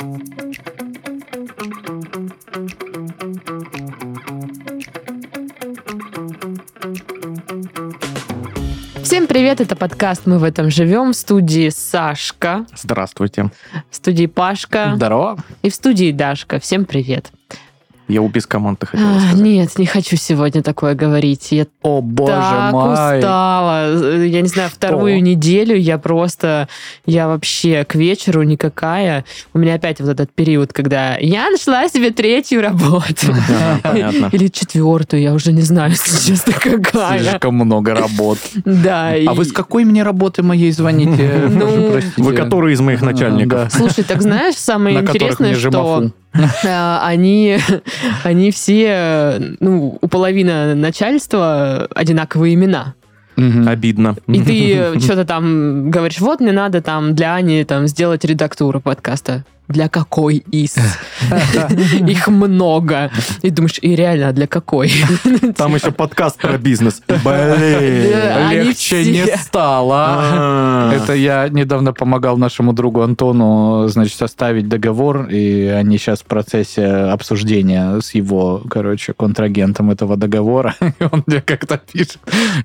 Всем привет, это подкаст «Мы в этом живем» в студии Сашка, Здравствуйте. в студии Пашка Здорово. и в студии Дашка. Всем привет. Я у без команд хотел А, сказать. нет, не хочу сегодня такое говорить. Я О, боже так мой. устала. Я не знаю, вторую неделю я просто, я вообще к вечеру никакая. У меня опять вот этот период, когда я нашла себе третью работу. Или четвертую, я уже не знаю, если честно, какая. Слишком много работ. Да. А вы с какой мне работы моей звоните? Ну. Вы который из моих начальников? Слушай, так знаешь, самое интересное, что они, они все, ну, у половины начальства одинаковые имена. Обидно. И ты что-то там говоришь, вот мне надо там для Ани там сделать редактуру подкаста. Для какой из? Их много. И думаешь, и реально, а для какой? Там еще подкаст про бизнес. Блин. Легче не стало. А. Это я недавно помогал нашему другу Антону, значит, составить договор, и они сейчас в процессе обсуждения с его, короче, контрагентом этого договора. Он мне как-то пишет,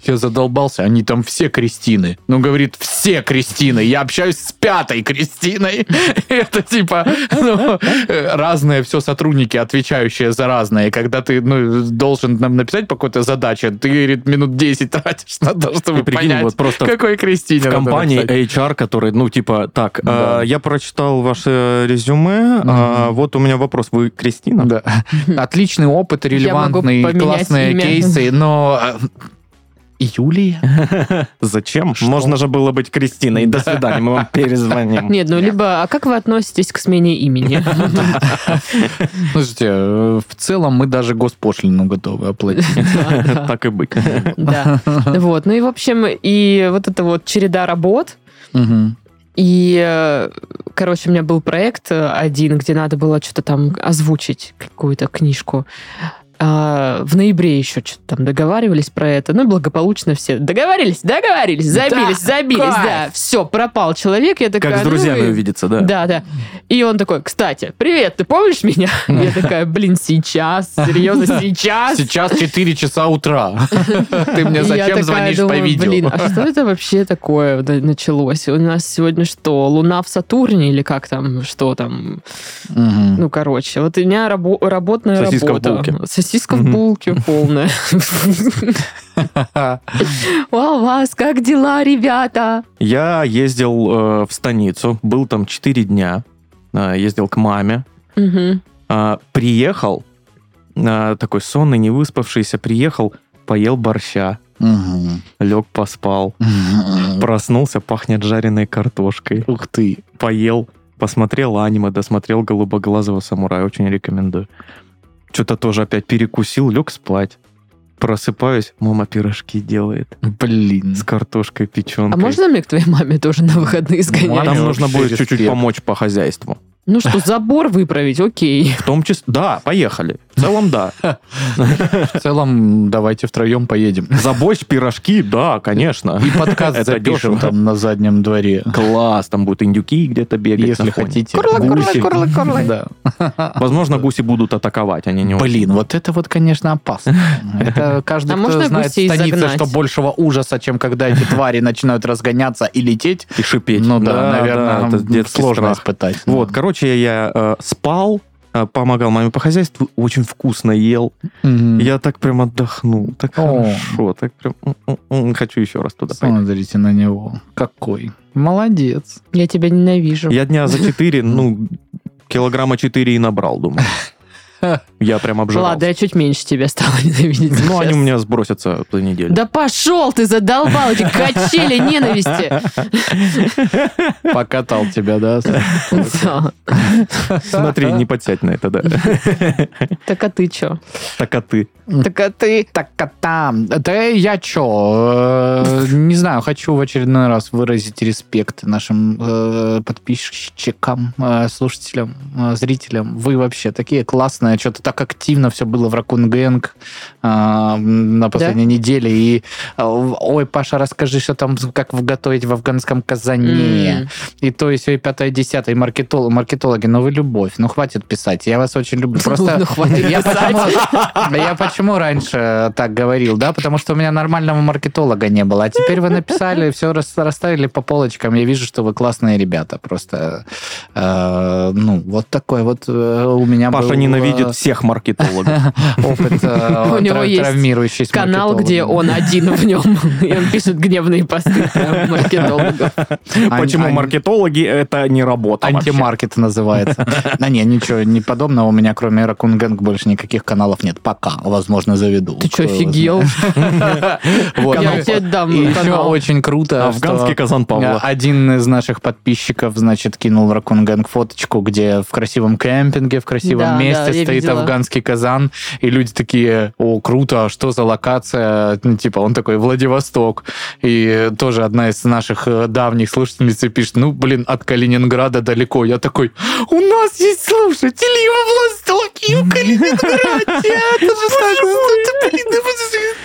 я задолбался, они там все Кристины. Ну, говорит, все Кристины. Я общаюсь с пятой Кристиной. Это типа ну, э, разные все сотрудники, отвечающие за разные. Когда ты ну, должен нам написать по какой-то задаче, ты, говорит, минут 10 тратишь на то, чтобы И прикинь, понять, вот просто какой Кристине в компании написать. HR, который, ну, типа, так, Да. э, я прочитал ваше резюме, а Мгм. вот у меня вопрос, вы Кристина? Да. Отличный опыт, поменять классные имя. кейсы, но... Юлия? Зачем? Можно же было быть Кристиной. До свидания, мы вам перезвоним. Нет, ну либо, а как вы относитесь к смене имени? Слушайте, в целом мы даже госпошлину готовы оплатить. Так и быть. Да. Вот. Ну и, в общем, и вот эта вот череда работ. И, э, короче, у меня был проект один, где надо было что-то там озвучить, какую-то книжку. А, в ноябре еще что-то там договаривались про это. Ну, благополучно все договорились, договорились, забились, Да, забились, кайф. да. Все, пропал человек. Я такая, Как с ну друзьями и- увидеться, да? Да, да. И он такой, кстати, привет, ты помнишь меня? Я такая, блин, сейчас, серьезно, сейчас? Сейчас 4 часа утра. Ты мне зачем звонишь по видео? Блин, а что это вообще такое началось? У нас сегодня что, Луна в Сатурне или как там, что там? Ну, короче, вот у меня рабо- работная Сосиска в работа. булке. Сосиска в булке полная. У вас как дела, ребята? Я ездил э, в станицу, был там 4 дня, э, ездил к маме. А, приехал, такой сонный, не выспавшийся, приехал, поел борща, лег, поспал, проснулся, пахнет жареной картошкой, Ух ты. поел, посмотрел аниме, досмотрел «Голубоглазого самурая», очень рекомендую. Что-то тоже опять перекусил, лег спать. Просыпаюсь, мама пирожки делает Блин. с картошкой, А печенкой. можно мне к твоей маме тоже на выходные сгонять? Маме Там нужно будет чуть-чуть помочь по хозяйству. Ну что, забор выправить, окей. В том числе... Да, поехали. В целом, да. В целом, давайте втроем поедем. За борщ, пирожки, да, конечно. И подкаст Это запишем дешево. там на заднем дворе. Класс, там будут индюки где-то бегать. Если хотите. Курлы, курлы, гуси. курлы, курлы. Да. Возможно, гуси будут атаковать, они не Блин, вот это вот, конечно, опасно. Это каждый, А кто можно знает загнать? что большего ужаса, чем когда эти твари начинают разгоняться и лететь. и шипеть. Ну да, наверное, это детский сложно страх. испытать. Вот, короче, я э, спал, э, помогал маме по хозяйству, очень вкусно ел. Мгм. Я так прям отдохнул, так О. хорошо, так прям м-м-м, хочу еще раз туда пойти. Смотрите на него. Какой. Молодец. Я тебя ненавижу. Я дня за 4, ну, килограмма 4 и набрал, думаю. Я прям обжирался. Ладно, я чуть меньше тебя стала ненавидеть. Ну, они у меня сбросятся за неделю. Да пошел ты, задолбал эти качели ненависти. Покатал тебя, да? Смотри, не подсядь на это, да. Так а ты что? Так а ты? Так а ты... Так, а там... Да я чё? э, Не знаю, хочу в очередной раз выразить респект нашим э, подписчикам, э, слушателям, зрителям. Вы вообще такие классные. Что-то так активно все было в Ракун Гэнг э, на последней неделе. И, э, ой, Паша, расскажи, что там, как готовить в афганском казане. М. И то, и все, и пятое, и десятое, и маркетол- маркетологи. Ну, вы любовь. Ну, хватит писать. Я вас очень люблю. Просто... Ну, хватит я почему, я почему раньше так говорил, да? Потому что у меня нормального маркетолога не было. А теперь вы написали, все расставили по полочкам. Я вижу, что вы классные ребята. Просто, э, ну, вот такой вот э, у меня Паша был, э, ненавидит всех маркетологов. опыт э, У него есть травмирующий с Канал, где он один в нем, и он пишет гневные посты маркетологов. Почему маркетологи это не работа? Антимаркет называется. Да не, ничего не подобного. У меня, кроме Ракун Гэнг, больше никаких каналов нет. Пока, возможно, заведу. Ты что, офигел? Я тебе дам И еще очень круто, Афганский казан Павла. один из наших подписчиков, значит, кинул в Ракун Гэнг фоточку, где в красивом кемпинге, в красивом месте я стоит видела. афганский казан, и люди такие, о, круто, а что за локация? Ну, типа, он такой, Владивосток. И тоже одна из наших э, давних слушательниц пишет, ну, блин, от Калининграда далеко. Я такой, у нас есть слушатели во Владивостоке, и в Калининграде. Это же так, блин,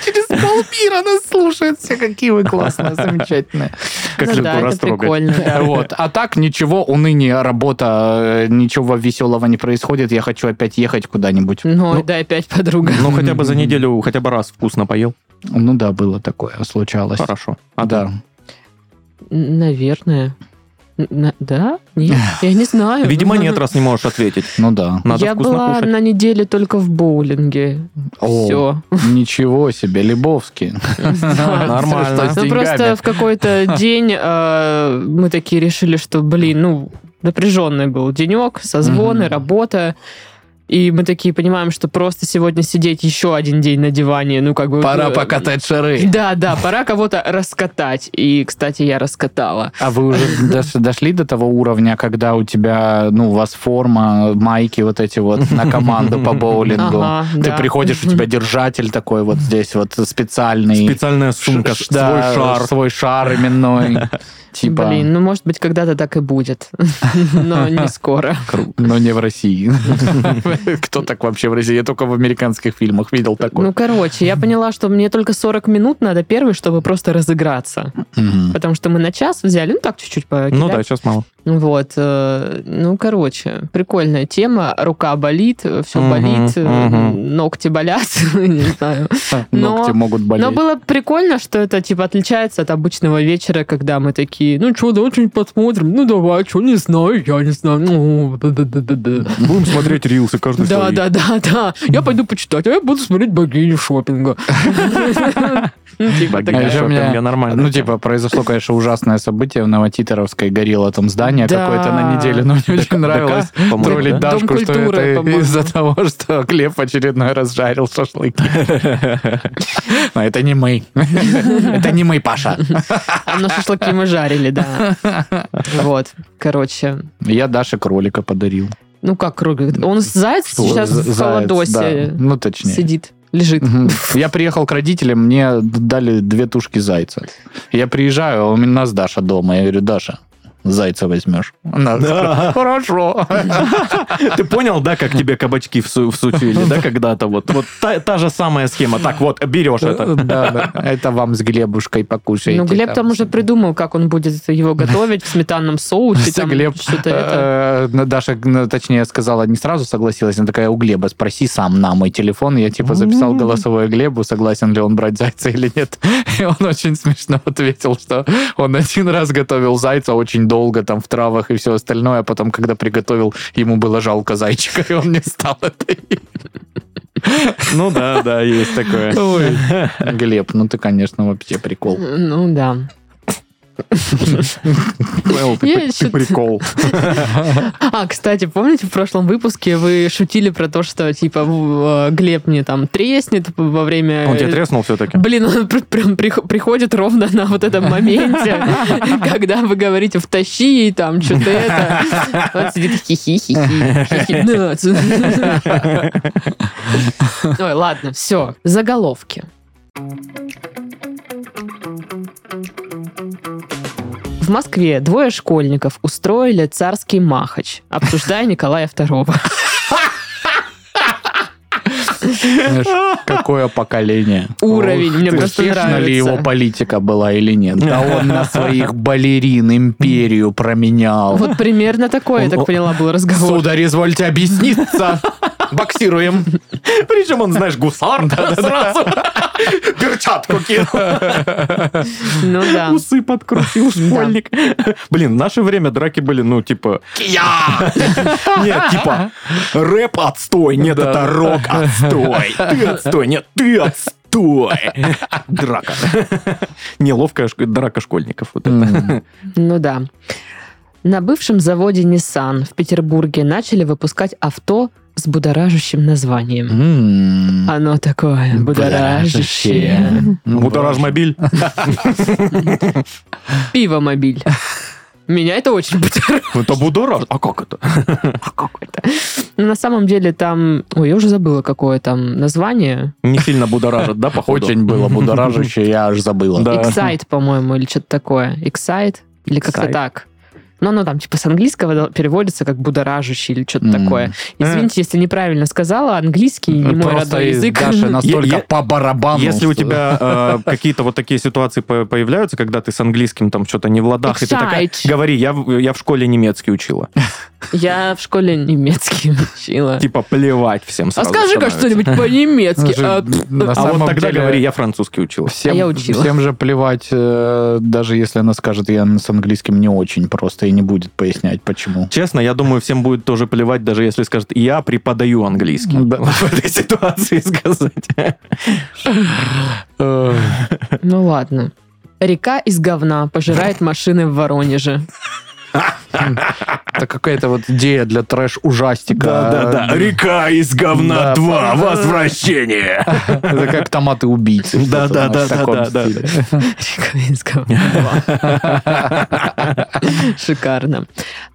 через полмира нас слушают все. Какие вы классные, замечательные. Как Ну его это растрогать. Вот. А так ничего, уныние, работа, э, ничего веселого не происходит. Я хочу опять ехать куда-нибудь. Ну, да, опять подруга. Ну, хотя бы за неделю, хотя бы раз вкусно поел. Ну да, было такое, случалось. Хорошо. А да. Наверное. Н- Да? Нет? Я не знаю. Видимо, нет, раз не можешь ответить. Ну да. Надо Я вкусно была кушать. на неделе только в боулинге. О, Все. Ничего себе, Лебовский. Нормально. Ну, просто в какой-то день э, мы такие решили, что, блин, ну, напряженный был денек, созвоны, работа. И мы такие понимаем, что просто сегодня сидеть еще один день на диване, ну, как бы... Пора э, покатать шары. Да, да, пора кого-то раскатать. И, кстати, я раскатала. А вы уже дош- дошли до того уровня, когда у тебя, ну, у вас форма, майки вот эти вот на команду по боулингу? Ага, Ты да. приходишь, у тебя держатель такой вот здесь вот специальный. Специальная сумка, Ш- свой шар. Свой шар именной. Типа, Блин, ну, может быть, когда-то так и будет. Но не скоро. но не в России. Кто так вообще в России? Я только в американских фильмах видел Ну, такое. короче, я поняла, что мне только 40 минут надо первый, чтобы просто разыграться. Потому что мы на час взяли, ну так, чуть-чуть покидать. Ну да, сейчас мало. Вот, э, ну, короче, прикольная тема. Рука болит, все болит, э, ногти болят, не знаю. Но- Ногти могут болеть. Но было прикольно, что это, типа, отличается от обычного вечера, когда мы такие, ну, что, давай что-нибудь посмотрим, ну, давай, что, не знаю, я не знаю, ну, да-да-да-да-да. Будем смотреть рилсы каждый Да, свой. да, да, да. Я пойду почитать, а я буду смотреть богиню шопинга. Ну, типа А такая. еще шопинг, мне- я нормально. Ну, типа, произошло, конечно, ужасное событие в Новотитеровской. Горело там здание Да. какое-то на неделю, но мне очень нравилось по-моему, троллить да? Дашку, что это из-за того, что Глеб очередной раз жарил шашлыки. Но это не мы. Это не мы, Паша. А на шашлыки мы жарили, да. Вот, короче. Я Даше кролика подарил. Ну, как кролик? Он заяц сейчас З- в заяц, холодосе да. Ну, точнее. сидит, лежит. Я приехал к родителям, мне дали две тушки зайца. Я приезжаю, а у нас Даша дома. Я говорю, Даша, зайца возьмешь. Она Да. хорошо. Ты понял, да, как тебе кабачки всу- всучили, да, когда-то? Вот, вот та, та же самая схема. Так, вот, берешь это. Да, да. Это вам с Глебушкой покушаете. Ну, Глеб там уже придумал, как он будет его готовить в сметанном соусе. там Глеб, что-то это. э, Даша, ну, точнее, сказала, не сразу согласилась, она такая, у Глеба спроси сам на мой телефон. Я, типа, записал голосовое Глебу, согласен ли он брать зайца или нет. И он очень смешно ответил, что он один раз готовил зайца очень долго, там, в травах и все остальное, а потом, когда приготовил, ему было жалко зайчика, и он не стал это. Ну да, да, есть такое. Ой. Глеб, ну ты, конечно, вообще прикол. Ну, да. Ты прикол. А, кстати, помните, в прошлом выпуске вы шутили про то, что, типа, э, Глеб мне там треснет во время... Он тебе треснул все-таки? Блин, он пр- прям прих- приходит ровно на вот этом моменте, когда вы говорите «втащи», и там что-то это. Он сидит хихи-хихи. Ой, ладно, все. Заголовки. В Москве двое школьников устроили царский махач, обсуждая Николая II. Знаешь, какое поколение. Уровень, мне ты просто успешна ли его нравится. политика была или нет? Да он на своих балерин империю променял. Вот примерно такой, я так он- поняла, был разговор. Сударь, извольте объясниться. Боксируем. Причем он, знаешь, гусар сразу. Перчатку кинул. Ну да. Усы подкрутил школьник. Блин, в наше время драки были, ну, типа... Нет, типа, рэп отстой, нет, это рок отстой. Ты отстой, нет, ты отстой. Драка. Неловкая драка школьников. Вот это. Ну да. На бывшем заводе Nissan в Петербурге начали выпускать авто с будоражащим названием. М. Оно такое будоражащее. Мударажмобиль. Пивомобиль. Меня это очень будоражит. Это будораж. А как это? А как это? Ну, на самом деле там... Ой, я уже забыла, какое там название. Не сильно будоражит, да, походу? Очень было будоражаще, я аж забыла. Excite, по-моему, или что-то такое. Excite? Или как-то так. Ну, оно там типа с английского переводится как будоражащий или что-то М. такое. Извините, если неправильно сказала, английский не мой Просто родной язык. Даша настолько Я- по барабану. Если у тебя э, какие-то вот такие ситуации по- появляются, когда ты с английским там что-то не в ладах, и ты такая, говори, я, в- я в школе немецкий учила. Я в школе немецкий учила. Типа плевать всем А сразу скажи-ка становится. что-нибудь по-немецки. А, на А вот тогда говори, я французский учила. Всем, А я учила. всем же плевать, э, даже если она скажет, я с английским не очень просто и не будет пояснять, почему. Честно, я думаю, всем будет тоже плевать, даже если скажет, я преподаю английский. Да. В этой ситуации сказать. Ну ладно. Река из говна пожирает машины в Воронеже. Это какая-то вот идея для трэш-ужастика. Река из говна два, возвращение. Это как томаты-убийцы. Да, что-то да, в да, таком да, да, стиле. Река из говна. Шикарно.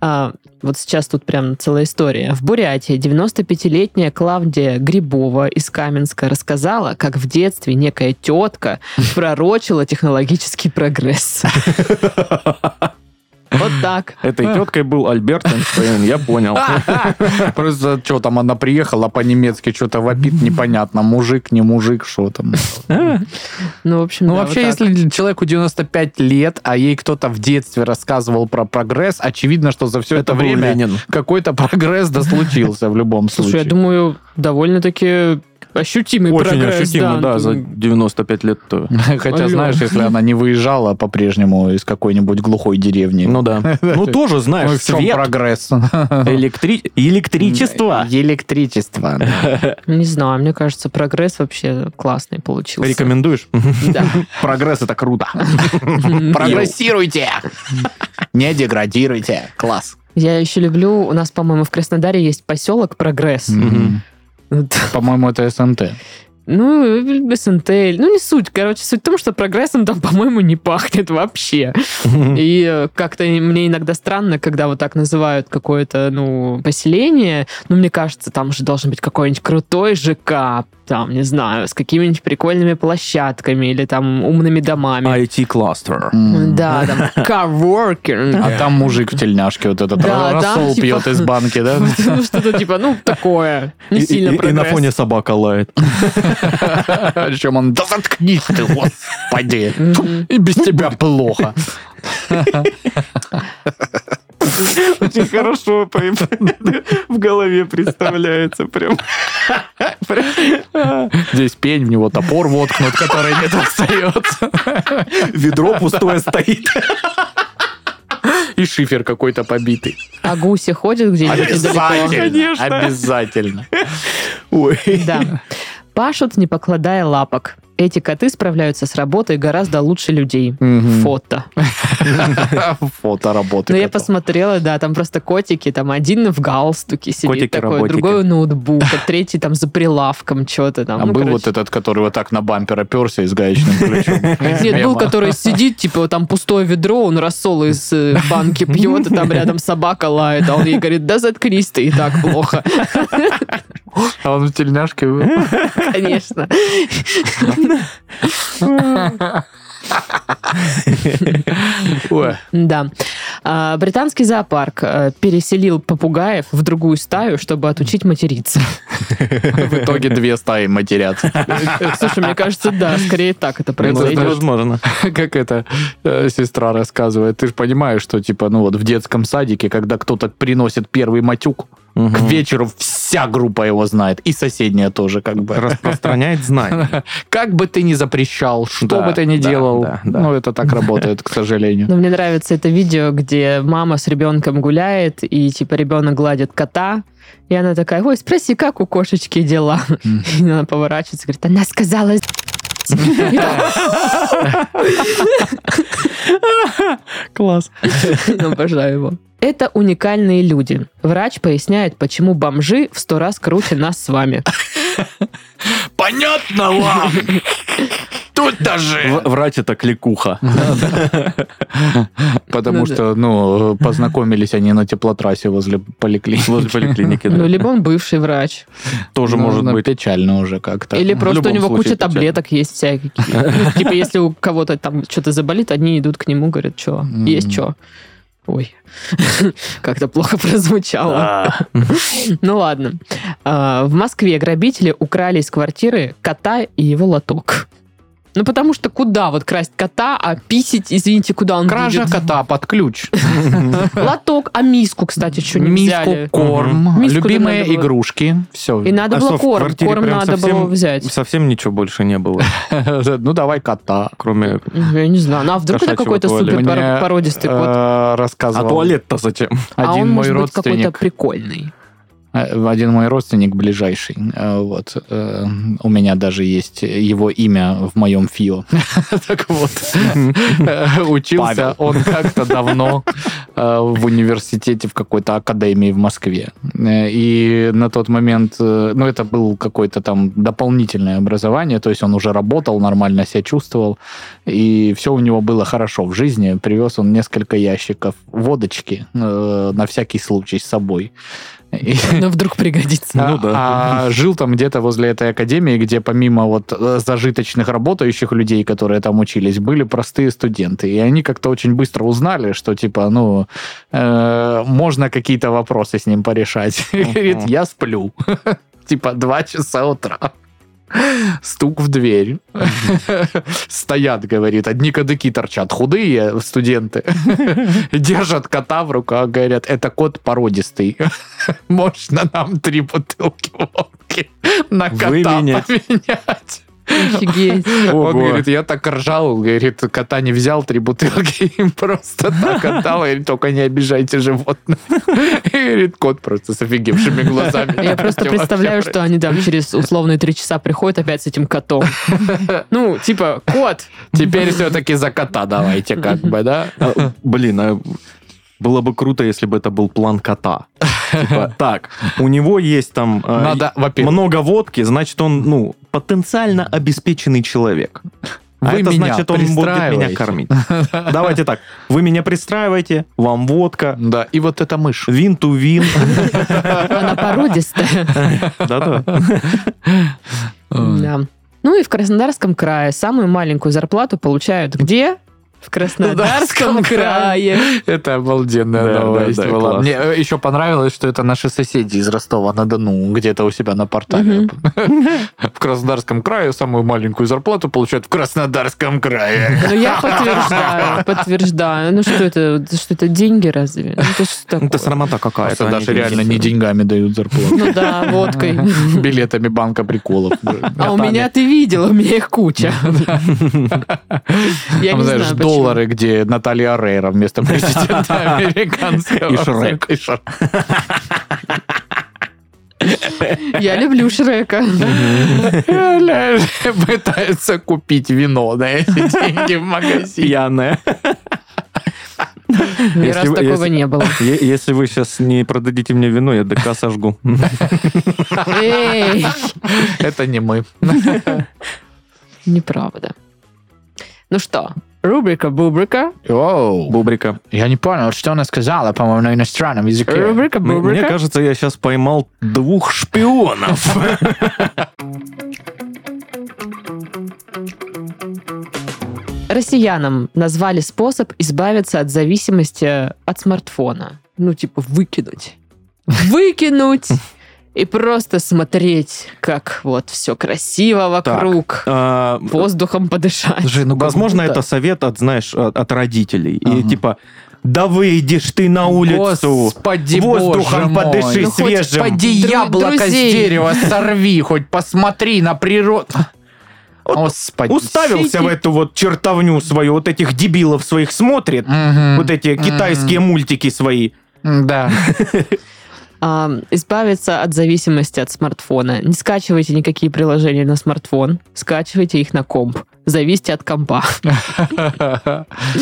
А, вот сейчас тут прям целая история. В Бурятии 95-летняя Клавдия Грибова из Каменска рассказала, как в детстве некая тетка пророчила технологический прогресс. Вот так. Этой теткой был Альберт Эйнштейн, я понял. Просто что там, она приехала по-немецки, что-то вопит непонятно. Мужик, не мужик, что там. Ну, в общем, Ну, вообще, если человеку 95 лет, а ей кто-то в детстве рассказывал про прогресс, очевидно, что за все это, время какой-то прогресс да случился в любом Слушай, случае. я думаю, довольно-таки ощутимый Очень прогресс. ощутимо, да, за 95 лет-то. Хотя, Алло. знаешь, если она не выезжала по-прежнему из какой-нибудь глухой деревни. Ну да. Ну тоже, знаешь, в чем свет, прогресс? электри- электричество. Электричество. Не знаю, мне кажется, прогресс вообще классный получился. Рекомендуешь? Да. Прогресс это круто. Прогрессируйте! Не деградируйте. Класс. Я еще люблю, у нас, по-моему, в Краснодаре есть поселок Прогресс. Мгм. По-моему, это СНТ. Ну, СНТ, ну не суть. Короче, суть в том, что прогрессом там, по-моему, не пахнет вообще. И э, как-то мне иногда странно, когда вот так называют какое-то, ну, поселение. Ну, мне кажется, там же должен быть какой-нибудь крутой ЖК, там, не знаю, с какими-нибудь прикольными площадками или там умными домами. IT-кластер. Да, там, coworking. А там мужик в тельняшке вот этот Да, рассол типа- пьет из банки, да? Ну, что-то типа, ну, такое. Не И- сильно и- И на фоне собака лает. Причем он, да заткнись ты, господи. И без тебя плохо. Очень хорошо в голове представляется прям. Здесь пень, в него топор воткнут, который не достается. Ведро пустое стоит. И шифер какой-то побитый. А гуси ходят где-нибудь? Обязательно. Обязательно. Ой. Да. Пашут, не покладая лапок. Эти коты справляются с работой гораздо лучше людей. Мгм. Фото. Фото работы. Ну, я посмотрела, да, там просто котики, там один в галстуке сидит такой, другой у ноутбука, третий там за прилавком что-то там. А Ну, был вот этот, который вот так на бампер оперся и с гаечным ключом. Нет, был, который сидит, типа, там пустое ведро, он рассол из э, банки пьет, и там рядом собака лает, а он ей говорит, да заткнись ты, и так плохо. А он в тельняшке был. Конечно. Да. А, Британский зоопарк э, переселил попугаев в другую стаю, чтобы отучить материться. В итоге две стаи матерятся. Слушай, мне кажется, да, скорее так это Это произойдет. возможно. Как это э, сестра рассказывает. Ты же понимаешь, что типа, ну вот в детском садике, когда кто-то приносит первый матюк, к Мгм. вечеру вся группа его знает. И соседняя тоже как бы. Распространяет знания. Как бы ты ни запрещал, что Да, бы ты ни да, делал, да, да. ну это так работает, к сожалению. Но мне нравится это видео, где мама с ребенком гуляет, и типа ребенок гладит кота, и она такая, ой, спроси, как у кошечки дела? И она поворачивается, говорит, она сказала... Класс. Обожаю его. Это уникальные люди. Врач поясняет, почему бомжи в сто раз круче нас с вами. Понятно вам! Тут даже! В- Врать это кликуха. Потому Ну что, ну, познакомились они на теплотрассе возле поликлиники. Возле поликлиники. да. Ну, либо он бывший врач. Тоже может быть. печально уже как-то. Или просто у него куча таблеток есть всякие. Ну, Типа, если у кого-то там что-то заболит, они идут к нему, говорят, что, есть что. Ой, как-то плохо прозвучало. Ну ладно. А, В Москве грабители украли из квартиры кота и его лоток. Ну, потому что куда вот красть кота, а писить, извините, куда он Кража будет? кота под ключ. Лоток, а миску, кстати, что не Миску, взяли. корм, Миску любимые надо было. игрушки. Все. И надо А было корм, корм надо было взять. Совсем ничего больше не было, Ну, давай кота. кроме... Я не знаю. Ну, а вдруг это какой-то супер породистый кот? э, А туалет-то зачем? а один он мой может быть какой-то родственник. прикольный. Э, Один мой родственник ближайший, э, вот, э, у меня даже есть его имя в моем ФИО. Так вот, учился он как-то давно в университете, в какой-то академии в Москве. И на тот момент, ну, это был какое-то там дополнительное образование, то есть он уже работал, нормально себя чувствовал, и все у него было хорошо в жизни. Привез он несколько ящиков водочки на всякий случай с собой. Но вдруг пригодится. Ну да. а жил там где-то возле этой академии, где помимо вот э, зажиточных работающих людей, которые там учились, были простые студенты. И они как-то очень быстро узнали, что типа, ну, э, можно какие-то вопросы с ним порешать. Говорит, я сплю. Типа два часа утра. Стук в дверь. Стоят, говорит, одни кадыки торчат, худые студенты. Держат кота в руках, говорят, это кот породистый. Можно нам три бутылки водки на кота поменять? Офигеть. Он Ого. говорит, я так ржал, говорит, кота не взял, три бутылки им просто так отдал, говорит, только не обижайте животных. И говорит, кот просто с офигевшими глазами. Я просто представляю, что они там через условные три часа приходят опять с этим котом. Ну, типа, кот. Теперь все-таки за кота давайте, как бы, да? А, Блин, а было бы круто, если бы это был план кота. Типа, так, у него есть там э, Надо, во-первых, много водки, значит, он, ну, потенциально обеспеченный человек. А Вы это меня значит, он будет меня пристраиваете. кормить. Давайте так, вы меня пристраиваете, вам водка, да, и вот эта мышь. вин ту вин. Она породистая. Да-да. Да. Ну и в Краснодарском крае самую маленькую зарплату получают где? В Краснодарском крае. Это обалденная новость была. Мне э, еще понравилось, что это наши соседи из Ростова-на-Дону, где-то у себя на портале. В Краснодарском крае самую маленькую зарплату получают в Краснодарском крае. Ну, я подтверждаю, подтверждаю. Ну, что это, что это деньги разве? Ну, это что Это такое? срамота какая-то. Это а даже реально не деньгами дают зарплату. Ну да, водкой. Билетами банка приколов. А у меня ты видел, у меня их куча. Я не знаю. Доллары, где Наталья Арейра вместо президента американского. И Шрек. И Шрек. Я люблю Шрека. Пытаются купить вино на эти деньги в магазине. Пьяная. Ни раз вы- такого если- не было. Если вы сейчас не продадите мне вино, я ДК сожгу. Эй, Это не мы. неправда. Ну что, рубрика-бубрика. Оу. Бубрика. Я не понял, что она сказала, по-моему, на иностранном языке. М- Мне Рубрика-бубрика. кажется, я сейчас поймал двух шпионов. Россиянам назвали способ избавиться от зависимости от смартфона. Ну, типа, выкинуть. Выкинуть! И просто смотреть, как вот все красиво вокруг. А, Воздухом подышать. Слушай, ну, Возможно, будто- это совет от, знаешь, от от родителей. И Ага. типа, да выйдешь ты на улицу. Господи, воздухом боже мой. подыши Ну, хоть свежим. Поди Дру- яблоко друзей. с дерева сорви, хоть посмотри на природу. Господи. Уставился в эту вот чертовню свою, вот этих дебилов своих смотрит, Мгм. вот эти китайские мультики свои. Да. А, избавиться от зависимости от смартфона. Не скачивайте никакие приложения на смартфон, скачивайте их на комп. Зависите от компа.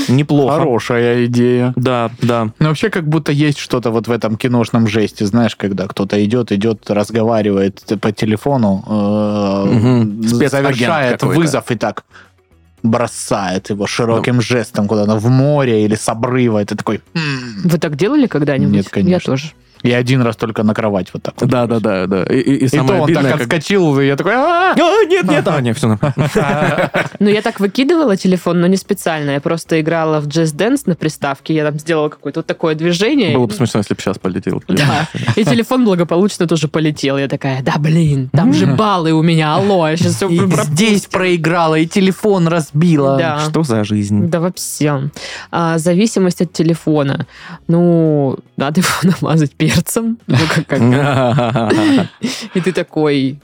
Неплохо. Хорошая идея. Да, да. Ну, вообще, как будто есть что-то вот в этом киношном жесте, знаешь, когда кто-то идет, идет, разговаривает по телефону, э, завершает вызов и так бросает его широким жестом куда-то в море или с обрыва. И ты такой... «М». Вы так делали когда-нибудь? Нет, конечно. Я тоже. Я один раз только на кровать вот так вот. Да, да, да, да. И, и- и И то самое он обидное, так как- отскочил, и я такой... «А!» Нет, нет, а, нет, все. Ну, я так выкидывала телефон, но не специально. Я просто играла в Just Dance на приставке. Я там сделала какое-то вот такое движение. Было бы смешно, если бы сейчас полетел. Да. И телефон благополучно тоже полетел. Я такая, да блин, там же баллы у меня, алло, я сейчас все И здесь проиграла, и телефон разбила. Что за жизнь? Да вообще. А, зависимость от телефона. Ну, надо его намазать перцем. Ну, как- как- И ты такой...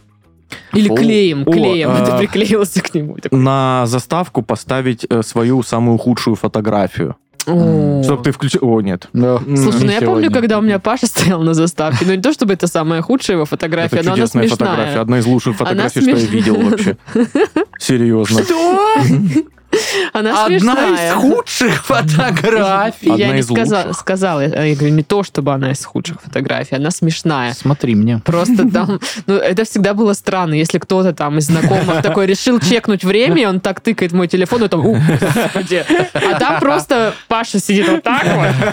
Или клеем, клеем. Ты а. приклеился к нему. На заставку поставить э, свою самую худшую фотографию. Чтобы ты включил... О, нет. Да. Слушай, ну я помню, когда у меня Паша стоял на заставке, ну не то чтобы это самая худшая его фотография, Это но она смешная. фотография. Одна из лучших фотографий, что я видел вообще. Серьезно. Она Одна из смешная. худших фотографий. Я Одна не из сказа- лучших. сказала, я говорю, не то, чтобы она из худших фотографий, она смешная. Смотри мне. Просто там, ну, это всегда было странно, если кто-то там из знакомых такой решил чекнуть время, он так тыкает мой телефон, и там, «У, господи». А там просто Паша сидит вот так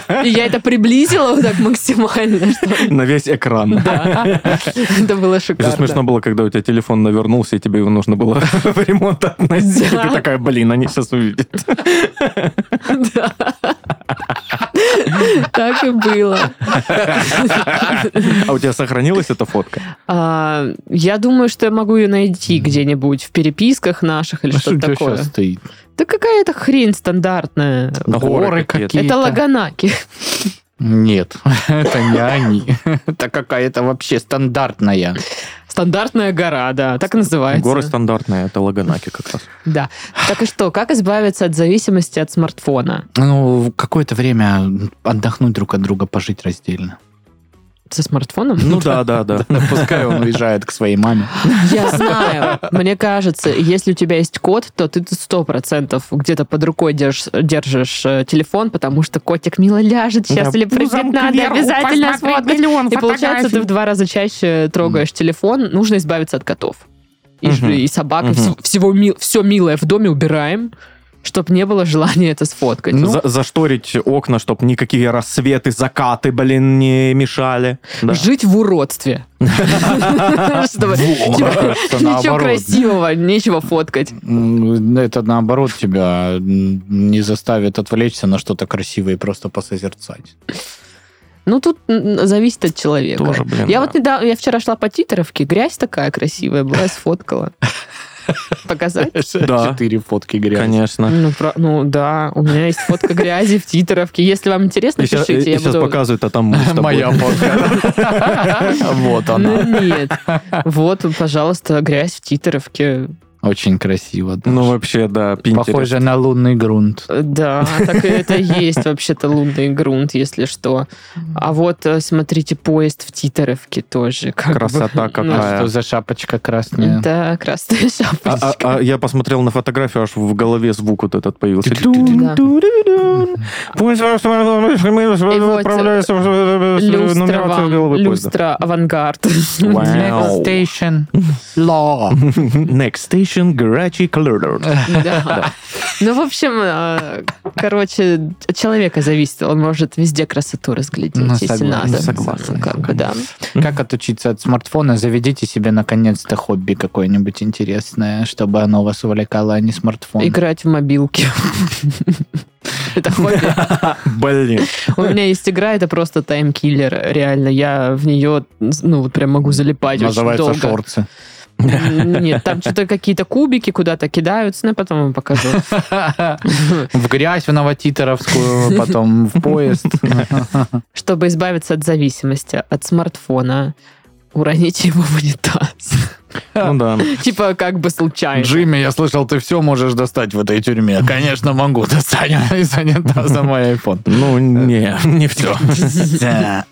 вот, и я это приблизила вот так максимально, что На весь экран. да. это было шикарно. смешно было, когда у тебя телефон навернулся, и тебе его нужно было в ремонт относить. И. Ты такая, блин, они сейчас увидят. Да. Так и было. А у тебя сохранилась эта фотка? А, Я думаю, что я могу ее найти где-нибудь в переписках наших или А что что-то тебя такое. сейчас стоит? Да какая-то хрень стандартная. Горы какие-то. какие-то. Это Лаганаки. Нет, это не они. Это какая-то вообще стандартная. Стандартная гора, да, так и называется. Горы стандартные, это Лаганаки как раз. Да. Так и что, как избавиться от зависимости от смартфона? Ну, какое-то время отдохнуть друг от друга, пожить раздельно. Со смартфоном? Ну да, да, да. Пускай он уезжает к своей маме. Я знаю. Мне кажется, если у тебя есть кот, то ты сто процентов где-то под рукой держишь, держишь э, телефон, потому что котик мило ляжет сейчас Да, или прыгнет надо, обязательно сфоткать. И получается, ты в два раза чаще трогаешь телефон. Нужно избавиться от котов. И, ж- Мгм. и собак, и Мгм. вс- всего ми- все милое в доме убираем, чтобы не было желания это сфоткать. Ну, За- Зашторить окна, чтобы никакие рассветы, закаты, блин, не мешали. Да. Жить в уродстве. Ничего красивого, нечего фоткать. Это наоборот тебя не заставит отвлечься на что-то красивое и просто посозерцать. Ну, тут зависит от человека. Тоже, блин, я да. вот недавно, я вчера шла по Титаровке, грязь такая красивая была, сфоткала. Показать? Да. Четыре фотки грязи. Конечно. Ну, про- ну да, у меня есть фотка грязи в Титаровке. Если вам интересно, И сейчас, пишите, я буду... показывают, а там мы с тобой. Моя фотка. Вот она. Ну нет. Вот, пожалуйста, грязь в Титаровке. Очень красиво. Даша. Ну, вообще, да, Pinterest. Похоже на лунный грунт. Да, так и это есть вообще-то лунный грунт, если что. А вот, э, смотрите, поезд в Титеровке тоже. как бы. Красота Ну, какая. Что за шапочка красная? Да, красная А, шапочка. а- а я посмотрел на фотографию, аж в голове звук вот этот появился. Пусть мы отправляемся в Люстра поезда. люстра, авангард. Вау. Station Law. Next station, Garachi Color. Да. Ну, в общем, э, короче, от человека зависит. Он может везде красоту разглядеть, Ну, если согласен, надо. согласен, Ну, Как бы, да. Как отучиться от смартфона? Заведите себе наконец-то хобби какое-нибудь интересное, чтобы оно вас увлекало, а не смартфон. Играть в мобилки. Это хобби. Блин. У меня есть игра, это просто таймкиллер. Реально, я в нее, ну, вот прям могу залипать очень Называется долго. шорцы. Нет, там что-то какие-то кубики куда-то кидаются, но я потом вам покажу. В грязь в новотитеровскую, потом в поезд. Чтобы избавиться от зависимости от смартфона, уроните его в унитаз. Ну да. Типа как бы случайно. Джимми, я слышал, ты все можешь достать в этой тюрьме. Конечно, могу достать из унитаза мой iPhone. Ну, не, не все.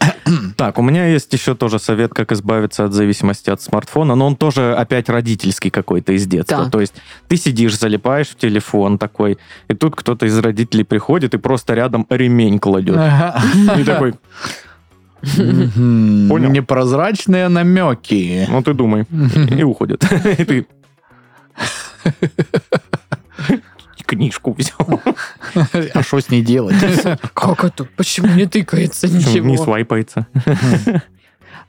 Так, у меня есть еще тоже совет, как избавиться от зависимости от смартфона, но он тоже опять родительский какой-то из детства. Да. То есть ты сидишь, залипаешь в телефон такой, и тут кто-то из родителей приходит и просто рядом ремень кладет. И такой. Понял. Непрозрачные намеки. ну ты думай. И уходит. И ты... Книжку взял. А что с ней делать? Как это? Почему не тыкается Не ничего? свайпается.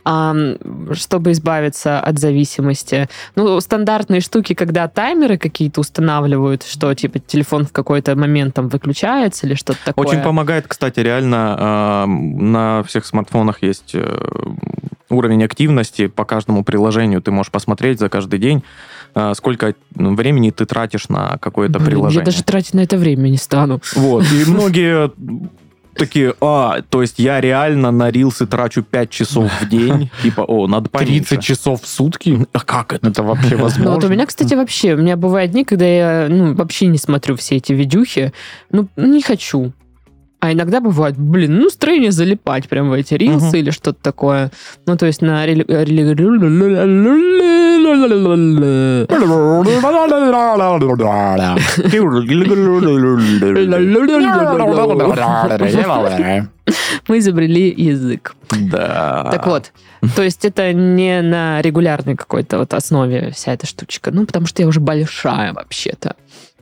Чтобы избавиться от зависимости. Ну, стандартные штуки, когда таймеры какие-то устанавливают, что типа телефон в какой-то момент там выключается или что-то такое. Очень помогает, кстати, реально на всех смартфонах есть э, уровень активности по каждому приложению. Ты можешь посмотреть за каждый день, э, сколько времени ты тратишь на какое-то приложение. Я даже тратить на это время не стану. Вот. И многие такие, а, то есть я реально на рилсы трачу 5 часов в день. Типа, о, надо 30 поменьше. часов в сутки? А как это? Это вообще Ну, возможно? вот у меня, кстати, вообще, у меня бывают дни, когда я ну, вообще не смотрю все эти видюхи. Ну, не хочу. А иногда бывает, блин, ну, настроение залипать прям в эти рилсы Мгм. или что-то такое. Ну, то есть на... рели- Мы изобрели язык. Да. Так вот, то есть это не на регулярной какой-то вот основе вся эта штучка. Ну, потому что я уже большая вообще-то.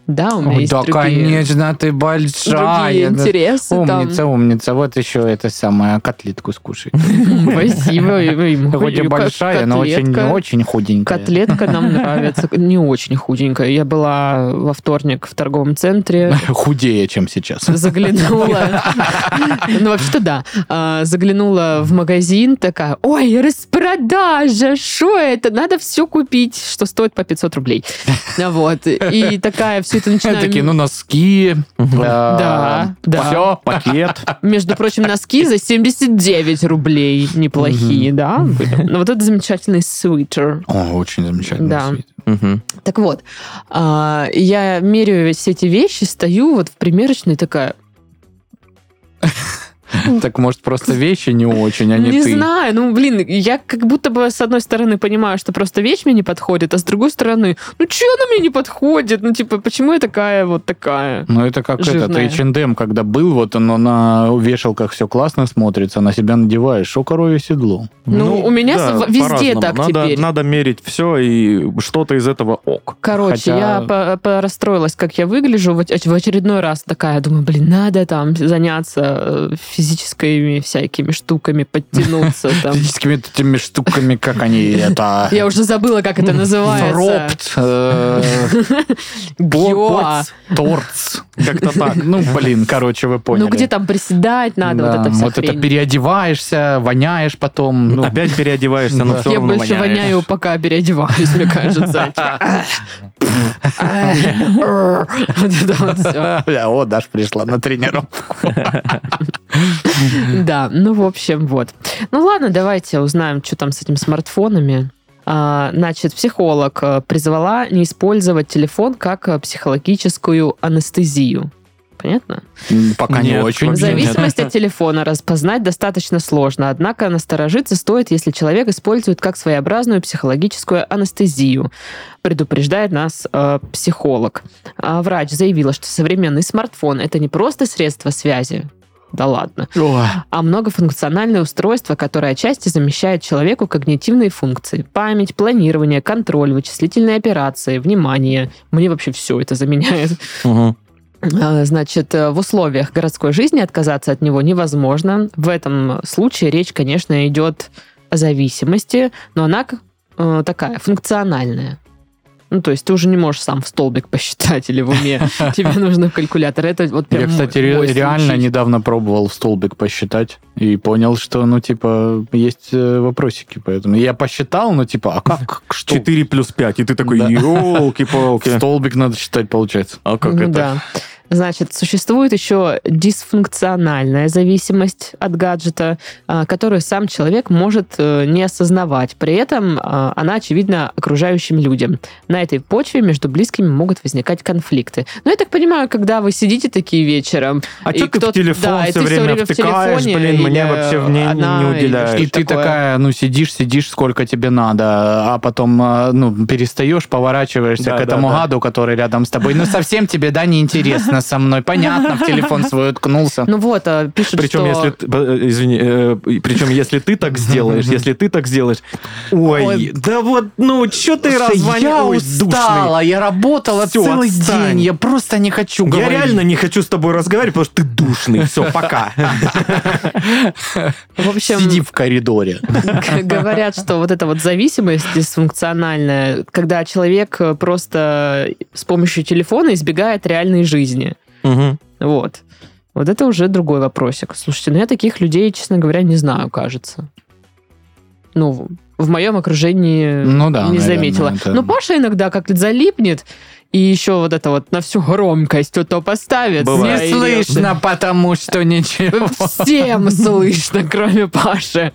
Да, у меня Ой, есть да, другие, конечно, ты другие большая. Да. интересы. там. Умница, умница. Вот еще это самое, котлетку скушай. Спасибо. Хоть и большая, но очень, котлетка. очень худенькая. Котлетка нам нравится. Не очень худенькая. Я была во вторник в торговом центре. Худее, чем сейчас. Заглянула. Ну, вообще-то да. А, Заглянула в магазин, такая, ой, распродажа, что это? Надо все купить, что стоит по 500 рублей. Вот. И такая все это начинаю... Такие, ну, носки. Да, да. Все, пакет. Между прочим, носки за 79 рублей. Неплохие, да? были? Ну, вот это замечательный свитер. О, очень замечательно. Да. Так вот, а, я меряю все эти вещи, стою вот в примерочной такая, Так, может, просто вещи не очень, а не, не ты. знаю, ну, блин, я как будто бы с одной стороны понимаю, что просто вещь мне не подходит, а с другой стороны, ну, что она мне не подходит? Ну, типа, почему я такая вот такая? Ну, это как Жирная. этот H&M, когда был, вот оно на вешалках все классно смотрится, на себя надеваешь, шо коровье седло. Ну, у меня везде так надо, теперь. Надо мерить все, и что-то из этого ок. Короче, Хотя- я по- по- расстроилась, как я выгляжу. В оч- в очередной раз такая, думаю, блин, надо там заняться э, физическими всякими штуками, подтянуться там. Физическими этими штуками, как они это... Я уже забыла, как это называется. Фропт, э, Гео. торц. Как-то так. Ну, блин, короче, вы поняли. Ну, где там приседать надо, вот это вся Вот это переодеваешься, воняешь потом. ну, Опять переодеваешься, но все Я больше воняю, пока переодеваюсь, мне кажется. О, Даш пришла на тренировку. Да, ну, в общем, вот. Ну, ладно, давайте узнаем, что там с этими смартфонами. А, Значит, психолог э, призвала не использовать телефон как э, психологическую анестезию. Понятно? Пока не очень. Зависимость от телефона распознать достаточно сложно, однако насторожиться стоит, если человек использует как своеобразную психологическую анестезию, предупреждает нас э, психолог. А врач заявила, что современный смартфон это не просто средство связи, да ладно, Ой. а многофункциональное устройство, которое отчасти замещает человеку когнитивные функции. Память, планирование, контроль, вычислительные операции, внимание. Мне вообще все это заменяет. А, Значит, э, в условиях городской жизни отказаться от него невозможно. В этом случае речь, конечно, идет о зависимости, но она э, такая функциональная. Ну, то есть ты уже не можешь сам в столбик посчитать или в уме. Тебе нужно калькулятор. Это вот прям Я, кстати, ре- реально недавно пробовал в столбик посчитать и понял, что, ну, типа, есть э, вопросики. Поэтому я посчитал, ну, типа, а как? Что? 4 плюс 5, и ты такой, Да. елки-палки. Столбик надо считать, получается. А как Ну это? Да. Значит, существует еще дисфункциональная зависимость от гаджета, а, которую сам человек может э, не осознавать. При этом а, она очевидна окружающим людям. На этой почве между близкими могут возникать конфликты. Ну, я так понимаю, когда вы сидите такие вечером, А И что ты в телефон да, все ты всё время время в втыкаешь, телефоне, блин, мне вообще в ней она, не уделяешь. И ты такое? такая, ну, сидишь, сидишь, сколько тебе надо, а потом, а, ну, перестаешь, поворачиваешься Да, к этому да, да. гаду, который рядом с тобой. Ну, совсем тебе, да, неинтересно со мной. Понятно, в телефон свой уткнулся. Ну вот, а, пишут, Причем, что... если ты- э, извини, э, причем, если ты так сделаешь, если ты так сделаешь, ой, Ой. да вот, ну, что ты Слушай, раззвонил? Я устала, я работала целый отстань. день, я просто не хочу Я говорить. реально не хочу с тобой разговаривать, потому что ты душный. Все, пока. В общем, Сиди в коридоре. Говорят, что вот эта вот зависимость дисфункциональная, когда человек э, просто с помощью телефона избегает реальной жизни. Мгм. Вот. Вот это уже другой вопросик. Слушайте, ну я таких людей, честно говоря, не знаю, кажется. Ну, в моем окружении Ну да, не наверное, заметила. это- Ну, Паша иногда как-то залипнет, и еще вот это вот на всю громкость то поставит. Бывает. Не слышно, потому что ничего. Всем слышно, кроме Паши.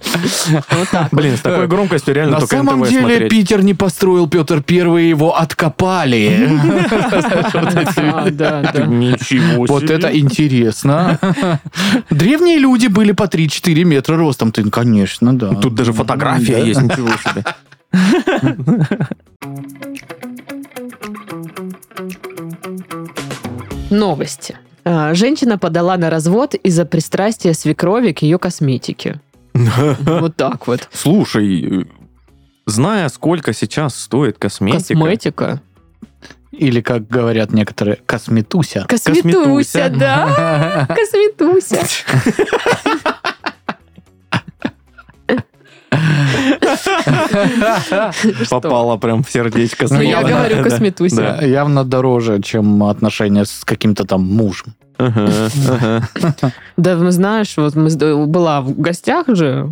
Блин, с такой громкостью реально На только самом НТВ деле. Питер не построил Петр Первый, его откопали. Ничего Вот это интересно. Древние люди были по 3-4 метра ростом. Ты, конечно, да. Тут даже фотография есть, ничего себе. Новости. А, Женщина подала на развод из-за пристрастия свекрови к ее косметике. Вот так вот. Слушай, зная, сколько сейчас стоит косметика, Косметика. Или, как говорят некоторые, косметуся. Косметуся, Косметуся. да. Косметуся. попала прям в сердечко. Ну, я говорю косметуся. Явно дороже, чем отношения с каким-то там мужем. Да, мы знаешь, вот мы с- была в гостях же,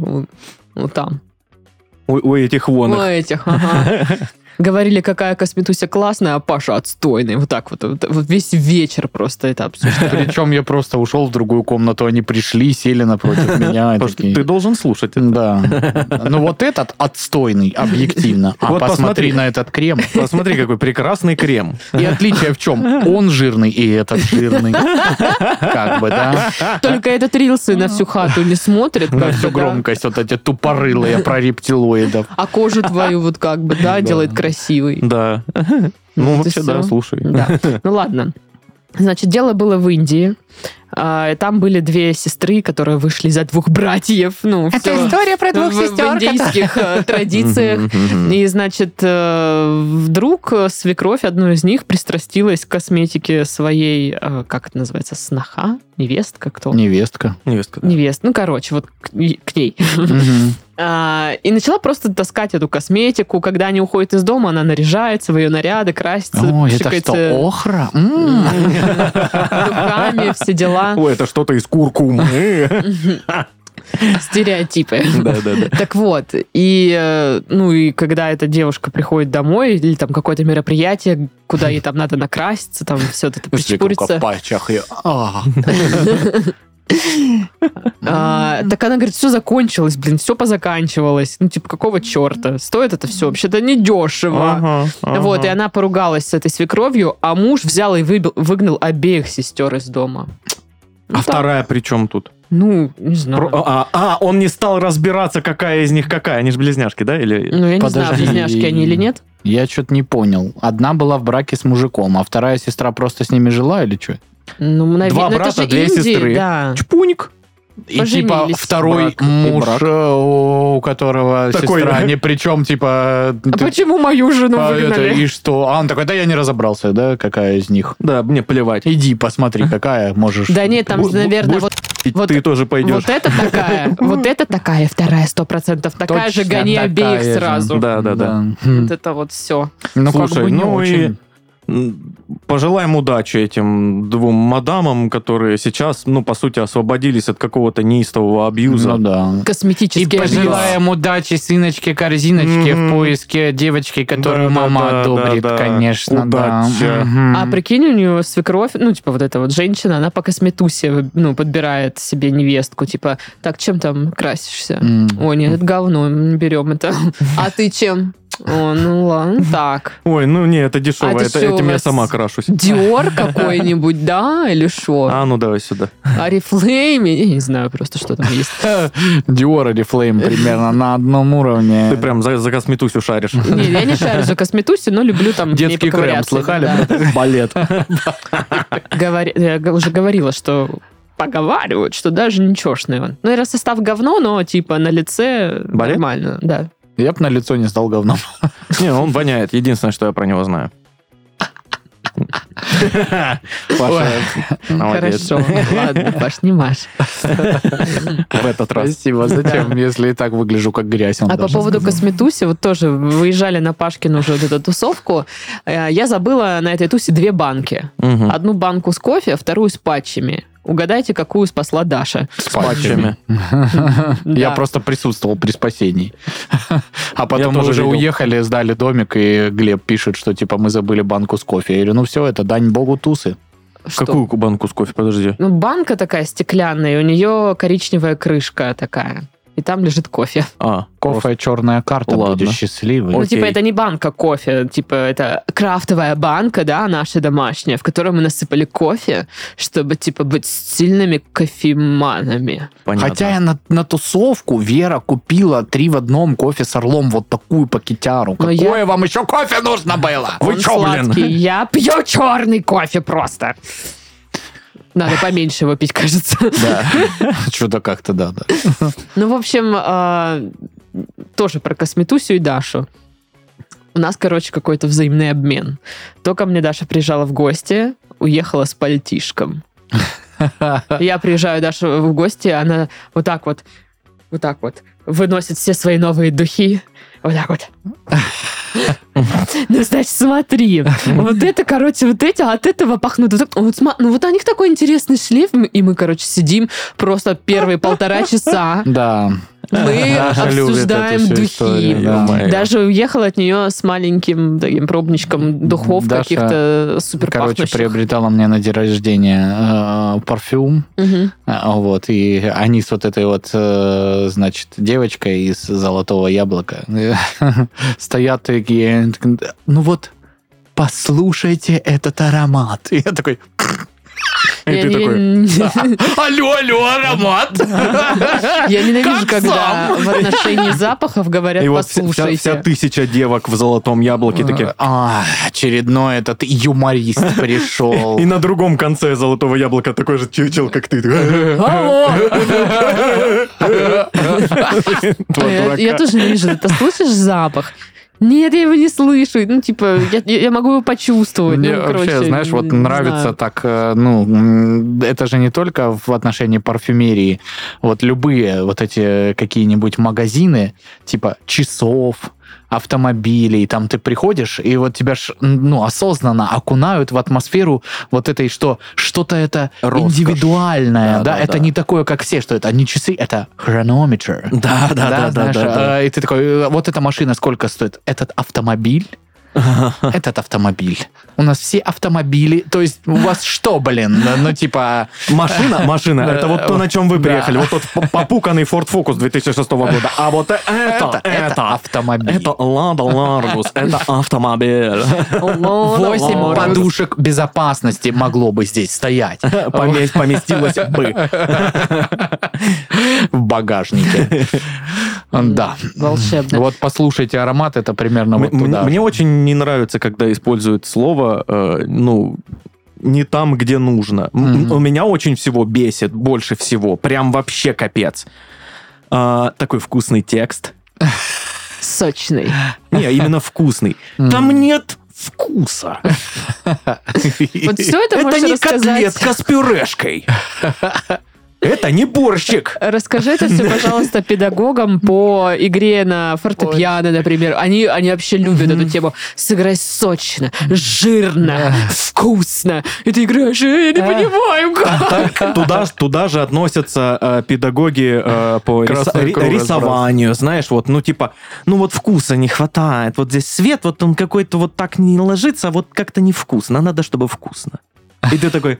вот там, У у этих у вон. их. этих, ага. Говорили, какая косметуся классная, а Паша отстойный. Вот так вот. Вот вот весь вечер просто это обсуждали. Причем я просто ушел в другую комнату, они пришли, сели напротив меня. ты должен слушать это. Да. Ну вот этот отстойный, объективно. А посмотри на этот крем. Посмотри, какой прекрасный крем. И отличие в чем? Он жирный, и этот жирный. Как бы, да? Только этот рилсы на всю хату не смотрит. На всю громкость вот эти тупорылые про рептилоидов. А кожу твою вот как бы, да, делает красивой. Да. Ну, вообще, да, слушай. Да. Ну ладно. Значит, дело было в Индии. А, Там были две сестры, которые вышли за двух братьев. Ну, всё история про в, в индийских э, традициях. И, значит, э, вдруг свекровь одной из них пристрастилась к косметике своей, э, как это называется, сноха? Невестка? Кто? Невестка. Невестка, да. Невест. Ну, короче, вот к, к ней. А, И начала просто таскать эту косметику. Когда они уходят из дома, она наряжается в ее наряды, красится, Ой, это что, охра? Духами, все дела. Ой, это что-то из куркумы. Стереотипы. Да, да, да. Так вот, и, э, ну, и когда эта девушка приходит домой, или там какое-то мероприятие, куда ей там надо накраситься, там все это и- А. А, Так она говорит, все закончилось, блин, все позаканчивалось. Ну, типа, какого черта? Стоит это все? Вообще-то недешево. Ага, ага. Вот, и она поругалась с этой свекровью, а муж взял и выбил- выгнал обеих сестер из дома. А Ну, так. вторая при чем тут? Ну, не знаю. Про- А, а, он не стал разбираться, какая из них какая. Они же близняшки, да? Или... Ну, я не знаю, близняшки они или нет. Я что-то не понял. Одна была в браке с мужиком, а вторая сестра просто с ними жила или что? Ну, наверное, Два это брата, же две Индия, сестры. Да. Чпуник. И типа второй Брак и муж, брак. э, у которого Такой, сестра да? ни при чем, типа... А ты- почему мою жену а, это, выгнали? и что? А он такой, да я не разобрался, да, какая из них. Да, мне плевать. Иди посмотри, какая можешь. Да нет, там, наверное, вот, И Вот- ты тоже пойдешь. вот это такая, вот это такая вторая, сто процентов. Такая же, гони обеих сразу. Да, да, да. Вот это вот все. Ну, как Слушай, бы не ну и очень. м, пожелаем удачи этим двум мадамам, которые сейчас, ну, по сути, освободились от какого-то неистового абьюза. Ну да. И Косметический абьюз. пожелаем удачи сыночке корзиночке Мгм. в поиске девочки, которую Да, да, мама да, одобрит, да, да. конечно, да. Удачи. Мгм. А прикинь, у нее свекровь, ну, типа, вот эта вот женщина, она по косметусе, ну, подбирает себе невестку. Типа, так, чем там красишься? М. Ой, нет, это говно, не берем это. А ты чем? О, ну ладно, так. Ой, ну не, это дешево, А это это, этим я сама крашусь. Диор какой-нибудь, да, или что? А, ну давай сюда. Арифлейм, я не знаю просто, что там есть. Или Flame примерно на одном уровне. Ты прям за, за косметусю шаришь. Не, я не шарю за косметусе, но люблю там Детский крем, слыхали? да. Балет. Говори- Я уже говорила, что поговаривают, что даже ничешный он. Ну, и раз состав говно, но типа на лице Балет? нормально, да. Я бы на лицо не стал говном. Не, он воняет. Единственное, что я про него знаю. Паша, молодец. Хорошо, ладно, Паш, не маш. В этот раз. Спасибо. Зачем, если и так выгляжу как грязь? А по поводу косметуси, вот тоже выезжали на Пашкину уже вот эту тусовку, э, я забыла на этой тусе две банки. Одну банку с кофе, а вторую с патчами. Угадайте, какую спасла Даша. С патчами. Я просто присутствовал при спасении. А потом мы уже уехали, сдали домик, и Глеб пишет, что типа мы забыли банку с кофе. Я говорю, ну все, это дань богу тусы. Что? Какую банку с кофе? Подожди. Ну, банка такая стеклянная, и у нее коричневая крышка такая. И там лежит кофе. А, Кофе черная карта, Ладно. будешь счастливый. Ну, Окей. типа, это не банка кофе, типа, это крафтовая банка, да, наша домашняя, в которой мы насыпали кофе, чтобы, типа, быть сильными кофеманами. понятно. Хотя я на, на тусовку Вера купила три в одном кофе с орлом, вот такую пакетяру. Но Какое я- вам еще кофе нужно было? Вы Он чё, блин? сладкий. Я пью черный кофе просто. Надо поменьше его пить, кажется. Да. Что-то как-то, да, да. Ну, в общем, а, тоже про Косметусю и Дашу. У нас, короче, какой-то взаимный обмен. То ко мне Даша приезжала в гости, уехала с пальтишком. Я приезжаю Даша в гости, она вот так вот, вот так вот выносит все свои новые духи. Вот так вот. Ну, значит, смотри. Вот это, короче, вот эти, а от этого пахнут. ну, вот у них такой интересный шлейф. И мы, короче, сидим просто первые полтора часа. Да. Мы обсуждаем духи. Даже уехала от нее с маленьким таким пробничком духов каких-то супер Короче, приобретала мне на день рождения э, парфюм. А, Вот, и они с вот этой вот, э, значит, девочкой из «Золотого яблока» стоят такие, ну вот, послушайте этот аромат. И я такой, И Я ты такой, алло, алло, аромат! Я ненавижу, когда в отношении запахов говорят «послушайте». вся тысяча девок в золотом яблоке такие. А, очередной этот юморист пришел. И на другом конце золотого яблока такой же чучел, как ты. Дурака. я тоже не вижу. Ты слышишь запах? Нет, я его не слышу. Ну, типа, я, я- могу его почувствовать. Мне ну, вообще, короче, знаешь, вот нравится знаю. так, э, ну, это же не только в отношении парфюмерии. Вот любые вот эти какие-нибудь магазины, типа часов, автомобилей, там ты приходишь, и вот тебя ж, ну, осознанно окунают в атмосферу вот этой, что что-то это Роскошь. индивидуальное, Да, да, да, это да. не такое, как все, что это не часы, это хронометр. Да, да, да, да, знаешь, да, да. э, И ты такой, э, вот эта машина сколько стоит? Этот автомобиль Этот автомобиль. У нас все автомобили. То есть у вас что, блин? Ну, типа... Машина, машина, это вот то, на чем вы приехали. Вот тот попуканный Ford Focus 2006 года. А вот это, Это, автомобиль. это Lada Largus, это автомобиль. Восемь подушек безопасности могло бы здесь стоять Помест- Поместилось бы. в багажнике. Да. Волшебно. Вот послушайте аромат, это примерно вот туда. Мне очень не нравится, когда используют слово, э, ну, не там, где нужно. У меня очень всего бесит, больше всего. Прям вообще капец. А, такой вкусный текст. Сочный. Не, именно вкусный. Там нет вкуса. Вот все это, Это не котлетка с пюрешкой. Это не борщик. Расскажи это все, пожалуйста, педагогам по игре на фортепиано, например. Они, они вообще любят эту тему. Сыграй сочно, жирно, вкусно. И ты играешь, я не понимаю, как. Туда, ж- туда же относятся э, педагоги э, по риса- Красный ри- круг рисованию, знаешь, вот, ну, типа, ну, вот вкуса не хватает, вот здесь свет, вот он какой-то вот так не ложится, вот как-то невкусно, надо, чтобы вкусно. И ты такой,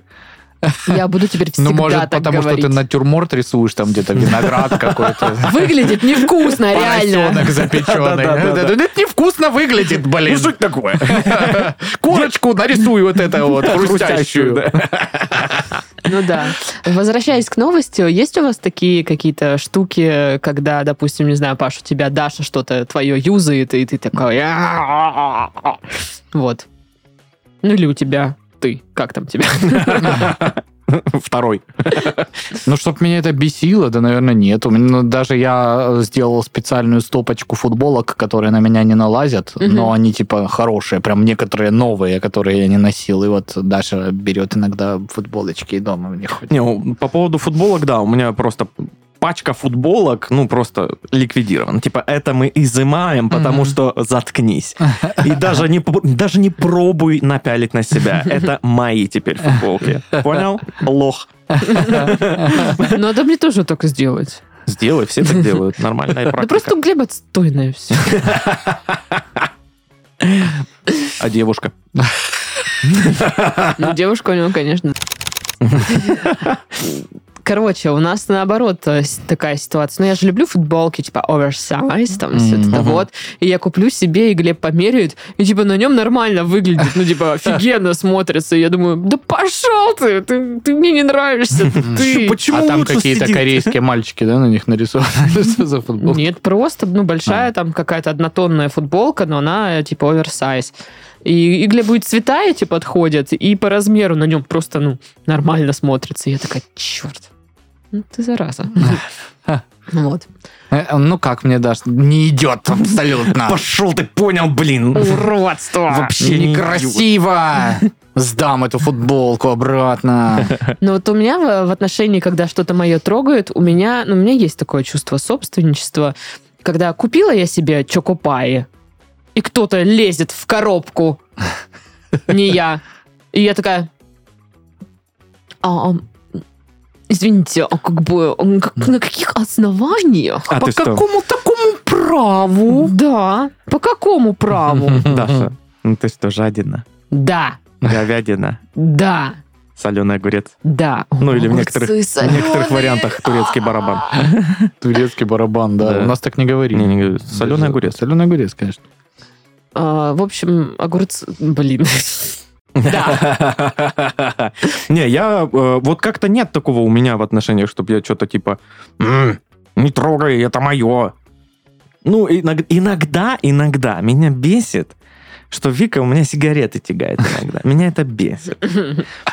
Я буду теперь всегда Ну, может, так потому говорить. что ты натюрморт рисуешь, там где-то виноград какой-то. Выглядит невкусно, реально. Поросенок запеченный. Это невкусно выглядит, блин. ну, суть такое. Корочку нарисуй вот это вот, Хрустящую. Ну да. Возвращаясь к новости, есть у вас такие какие-то штуки, когда, допустим, не знаю, Паш, у тебя Даша что-то твое юзает, и ты такой... Вот. Ну или у тебя ты. Как там тебя? Второй. Ну, чтоб меня это бесило, да, наверное, нет. У меня, ну, даже я э, сделал специальную стопочку футболок, которые на меня не налазят, Мгм. но они, типа, хорошие, прям некоторые новые, которые я не носил. И вот Даша берет иногда футболочки и дома в них ходит. Не, по поводу футболок, да, у меня просто пачка футболок, ну, просто ликвидирована. Типа, это мы изымаем, потому что заткнись. И даже не, даже не пробуй напялить на себя. Это мои теперь футболки. Понял? Лох. Надо мне тоже так сделать. Сделай, все так делают. Нормальная Да практика. просто у Глеба отстойное все. А девушка? Ну, девушка у него, конечно. Короче, у нас наоборот э, такая ситуация. Ну, я же люблю футболки, типа оверсайз, там все это вот. И я куплю себе, и Глеб померяет, и типа на нем нормально выглядит. Ну, типа, офигенно смотрится. И я думаю, да пошел ты, ты, ты мне не нравишься, ты. Почему а там какие-то корейские мальчики, да, на них нарисованы? За футболка? Нет, просто, ну, большая там какая-то однотонная футболка, но она, э, типа, оверсайз. И, и Глебу и цвета эти подходят, и по размеру на нем просто, ну, нормально смотрится. И я такая, черт, ну ты зараза. Вот. Э, Ну как мне дашь? Не идет абсолютно. Пошел ты, понял, блин. Уродство! Вообще не Некрасиво. Сдам эту футболку обратно. Но вот у меня в, в отношении, когда что-то мое трогают, у меня, ну, у меня есть такое чувство собственничества, когда купила я себе чокопаи, и кто-то лезет в коробку, не я. И я такая, «А, а, извините, а как бы, на каких основаниях? А По ты что? какому такому праву? Да, по какому праву? Даша, ну ты что, жадина? Да, Говядина, да, соленый огурец. да. Ну, или в некоторых- В некоторых вариантах турецкий барабан. Турецкий барабан, да. У нас так не говорили. Не, не говорю, соленый огурец. Соленый огурец, конечно. А, В общем, огурцы... Блин. Да. Не, я... э, Вот как-то нет такого у меня в отношениях, чтобы я что-то типа... «М, Не трогай, это мое. Ну, иног- иногда, иногда меня бесит, что Вика у меня сигареты тягает иногда. Меня это бесит.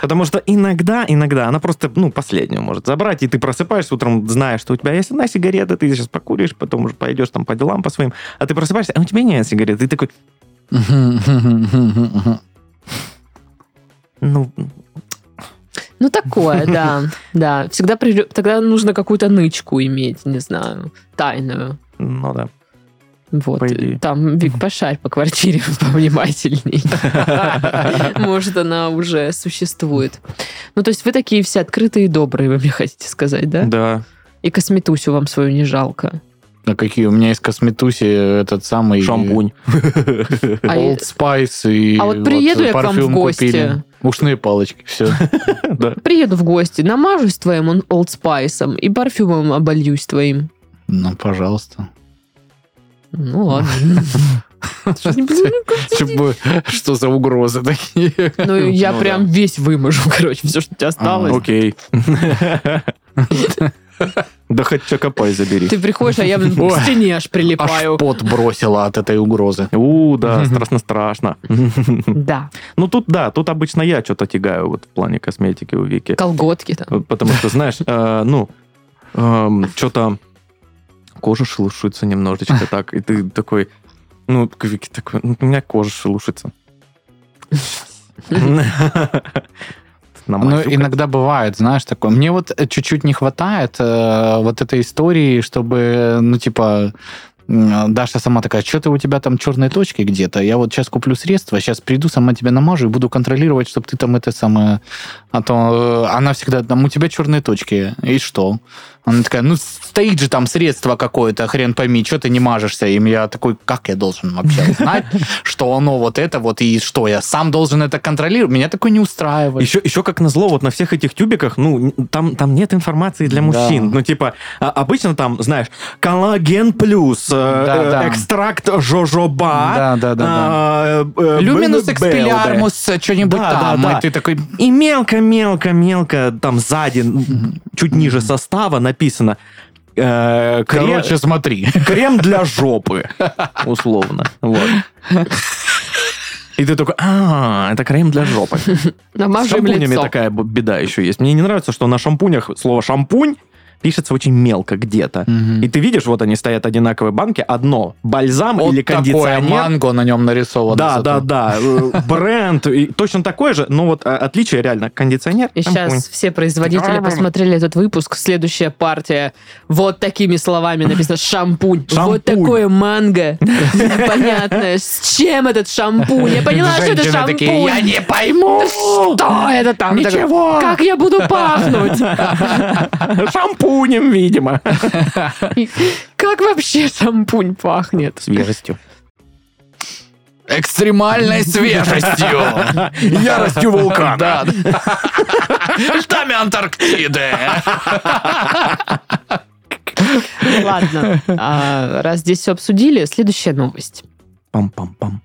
Потому что иногда, иногда она просто, ну, последнюю может забрать, и ты просыпаешься утром, зная, что у тебя есть одна сигарета, ты сейчас покуришь, потом уже пойдешь там по делам по своим, а ты просыпаешься, а у тебя нет сигареты. Ты такой, ну, Ну, такое, да. Да. Всегда придё- тогда нужно какую-то нычку иметь, не знаю, тайную. ну да. Вот. По идее. Там, Вик, пошарь по квартире повнимательней. Может, она уже существует. Ну, то есть вы такие все открытые и добрые, вы мне хотите сказать, да? Да. И косметусю вам свою не жалко. А какие? У меня из косметуси этот самый... Шампунь. Old Spice и А вот приеду я к вам в парфюм гости. Ушные палочки, все. Приеду в гости, намажусь твоим Spice и парфюмом обольюсь твоим. Ну, пожалуйста. Ну ладно. Что за угрозы такие? Ну, я Ну прям весь выможу, короче, все, что у тебя осталось. Окей. Да хоть чакопай забери. Ты приходишь, а я, блин, к стене аж Аж прилипаю. пот бросила от этой угрозы. У, да, страшно-страшно. Да, Ну, тут, да, тут обычно я что-то тягаю вот в плане косметики у Вики. колготки там. Вот Потому что, знаешь, э, ну, что-то кожа шелушится немножечко так, и ты такой, ну, к Вике такой, «Ну, у меня кожа шелушится. Ну, Намазюкать. иногда бывает, знаешь, такое. Мне вот чуть-чуть не хватает э, вот этой истории, чтобы, ну, типа, Даша сама такая, что-то у тебя там черные точки где-то. Я вот сейчас куплю средства, сейчас приду, сама тебя намажу и буду контролировать, чтобы ты там это самое... А то э, она всегда, там, у тебя черные точки. И что? Она такая, ну, стоит же там средство какое-то, хрен пойми, что ты не мажешься им. Я такой, как я должен вообще знать, что оно вот это вот, и что, я сам должен это контролировать? Меня такое не устраивает. Еще, еще как назло, вот на всех этих тюбиках, ну, там, там нет информации для мужчин. Ну, типа, а- обычно там, знаешь, коллаген плюс, Да, э, да. экстракт жожоба. Да, да, да, да. э, Люминус экспелярмус, что-нибудь Да, там. да, да. И ты такой, И мелко-мелко-мелко там сзади, чуть ниже состава написано э, кре- короче, смотри. крем для жопы, условно. Вот. И ты такой, а, это крем для жопы. С Намажем шампунями лицо. такая беда еще есть. Мне не нравится, что на шампунях слово шампунь пишется очень мелко где-то. И ты видишь, вот они стоят одинаковые банки, одно бальзам Вот или такое кондиционер. манго на нем нарисовано. Да, да, зато. да. э, Бренд и точно такой же, но вот э, отличие реально кондиционер. И шампунь. сейчас все производители посмотрели этот выпуск. Следующая партия. Вот такими словами написано шампунь. Шампунь. Вот такое манго. Непонятное. С чем этот шампунь? Я поняла, что это шампунь. я не пойму. Что это там? Ничего. Как я буду пахнуть? Шампунем, видимо. Как вообще шампунь пахнет? Свежестью. Экстремальной свежестью. Яростью вулкана. Да. Льдами Антарктиды. Ладно, а, раз здесь все обсудили, следующая новость. Пам-пам-пам.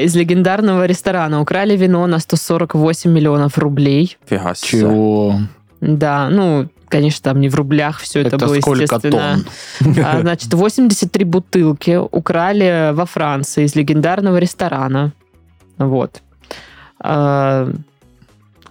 Из легендарного ресторана украли вино на 148 миллионов рублей. Фига себе. Чего? Да, ну, конечно, там не в рублях все это, Это было, сколько естественно. тонн? А, значит, 83 бутылки украли во Франции из легендарного ресторана. Вот.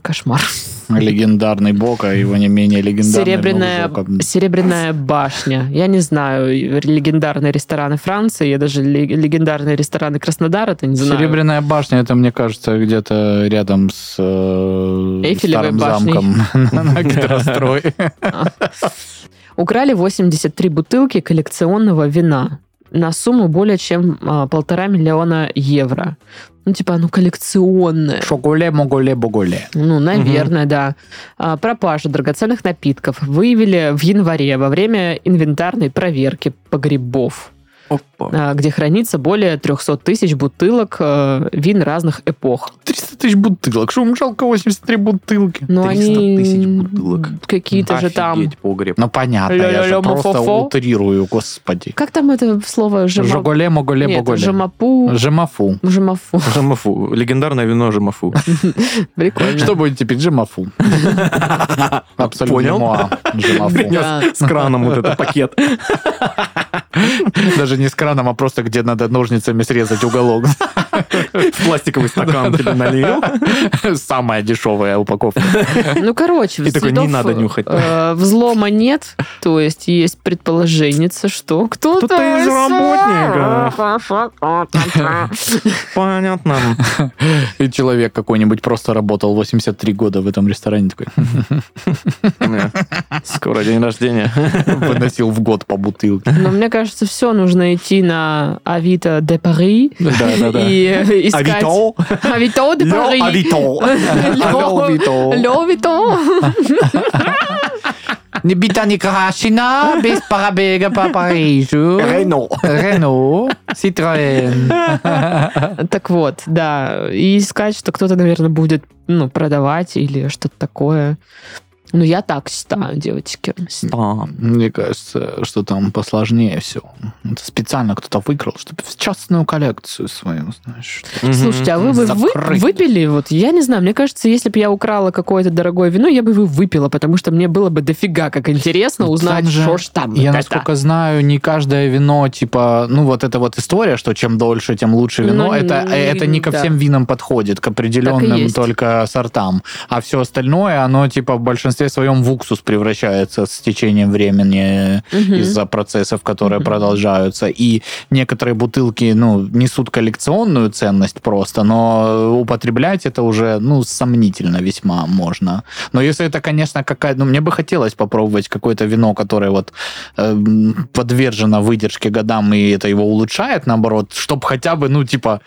Кошмар. Легендарный Бока, его не менее легендарный Серебряная, серебряная башня. Я не знаю, легендарные рестораны Франции, я даже ле- легендарные рестораны Краснодара, это не знаю. Серебряная башня, это, мне кажется, где-то рядом с э, Эйфелевой старым башней. замком на гидрострой. Украли 83 бутылки коллекционного вина на сумму более чем а, полтора миллиона евро. Ну, типа, ну, коллекционное. Шоколе, моголе, боголе. Ну, наверное, да. А, пропажу драгоценных напитков выявили в январе во время инвентарной проверки погребов, Опа. а, где хранится более 300 тысяч бутылок э, вин разных эпох. 300 тысяч бутылок. Что жалко 83 бутылки? Но 300 они тысяч бутылок. какие-то же там... Погреб. Ну, понятно, я же просто утрирую, господи. Как там это слово? Жема- Жоголе, моголе, Нет, боголе. жемапу. Жемафу. Жемафу. Жамафу. Легендарное вино Жамафу. Прикольно. Что будете пить? Жемафу. Абсолютно Понял. Да. С краном вот этот пакет. Даже не с краном, а просто где надо ножницами срезать уголок. В пластиковый стакан тебе налил. Самая дешевая упаковка. Ну, короче, И такой, не надо нюхать. э, взлома нет, то есть есть предположение, что кто-то... Из Понятно. И человек какой-нибудь просто работал 83 года в этом ресторане, такой Скоро день рождения. выносил в год по бутылке. Но мне кажется, все нужно идти на Авито де Пари и искать... Авито. Авито де Пари. Авито. Алло, Вито. Лё Вито. Не бита не крашена, без пробега по Парижу. Рено. Рено, Citroën. Так вот, да. И искать, что кто-то, наверное, будет ну, продавать или что-то такое. Ну, я так считаю, девочки. Да. Мне кажется, что там посложнее все. Это специально кто-то выиграл, чтобы в частную коллекцию свою, знаешь. Слушайте, а вы бы вы- выпили? Вот я не знаю, мне кажется, если бы я украла какое-то дорогое вино, я бы его выпила, потому что мне было бы дофига как интересно Ну, узнать, там же- что ж там. Я, вот это. насколько знаю, не каждое вино, типа, ну, вот эта вот история, что чем дольше, тем лучше вино, Ну, это, не- это не ко да. всем винам подходит, к определенным только сортам. А все остальное, оно, типа, в большинстве своем в уксус превращается с течением времени Мгм. из-за процессов, которые Мгм. продолжаются. И некоторые бутылки, ну, несут коллекционную ценность просто, но употреблять это уже, ну, сомнительно весьма можно. Но если это, конечно, какая... Ну, мне бы хотелось попробовать какое-то вино, которое вот эм, подвержено выдержке годам, и это его улучшает, наоборот, чтобы хотя бы, ну, типа,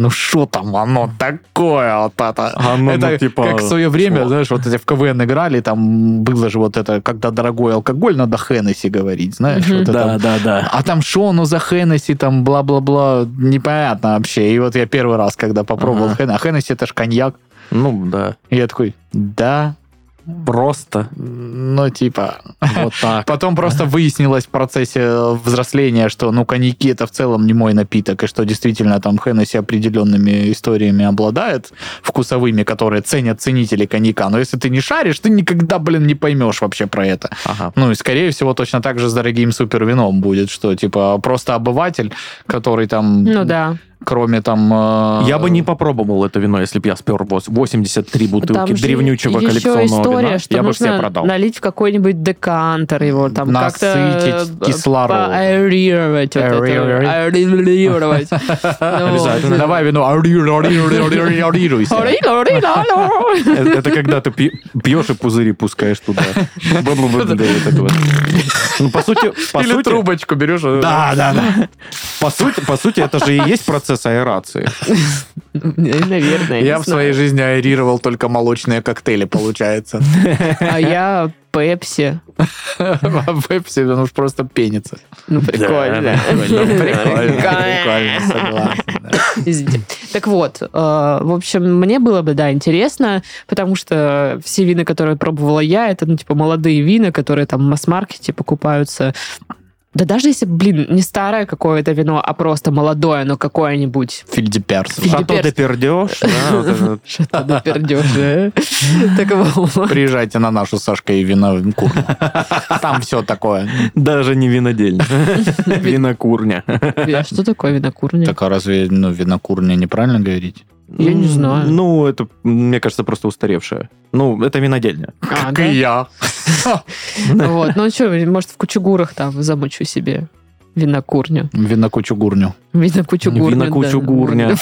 ну, что там оно такое вот это? Оно, это ну, типа, как в свое время, шо? знаешь, вот эти в КВН играли, там было же вот это, когда дорогой алкоголь, надо Хеннесси говорить, знаешь, вот это да, да. а там шо, ну за Хеннесси, там бла-бла-бла, непонятно вообще. И вот я первый раз, когда попробовал Ага. Хеннесси, а Хеннесси это ж коньяк. Ну, да. И я такой, да, Просто ну типа... вот так. Потом просто выяснилось в процессе взросления, что ну коньяки это в целом не мой напиток, и что действительно там Хеннесси определенными историями обладает, вкусовыми, которые ценят ценители коньяка. Но если ты не шаришь, ты никогда, блин, не поймешь вообще про это. Ага. Ну и, скорее всего, точно так же с дорогим супервином будет, что, типа, просто обыватель, который там, Ну да. Кроме там... э, Я бы не попробовал это вино, если бы я спер вос- 83 бутылки Там же древнючего еще коллекционного история, вина. что Я бы все продал. налить в какой-нибудь декантер его, там как-то Насытить э, вот, Аэрировать. Аэрировать. Обязательно. Давай вино. Арируйся. Это когда ты пьешь и пузыри пускаешь туда. Да. Ну, по сути, по Или сути, трубочку берешь. Да, да, да. По сути, по сути, это же и есть процесс аэрации. Наверное. Я в своей жизни аэрировал только молочные коктейли, получается. А я Пепси. А в Пепси он уж просто пенится. Ну, прикольно. Да, Прикольно, прикольно, согласен. Так вот, э, в общем, мне было бы, да, интересно, потому что все вина, которые пробовала я, это, ну, типа, молодые вина, которые там в масс-маркете покупаются. Да даже если, блин, не старое какое-то вино, а просто молодое, но какое-нибудь. Фильдеперс. Филь- Шато де пердеж. да? Так вот. Приезжайте на нашу с Сашкой винокурню. Там все такое. Даже не винодельня. Винокурня. А Что такое винокурня? Так а разве ну, винокурня неправильно говорить? Я не знаю. Ну, это, мне кажется, просто устаревшее. Ну, это винодельня. А, да? я. Вот, ну что, может, в кучугурах там замучу себе винокурню. Винокучугурню. Винокучугурню, да. Винокучугурня.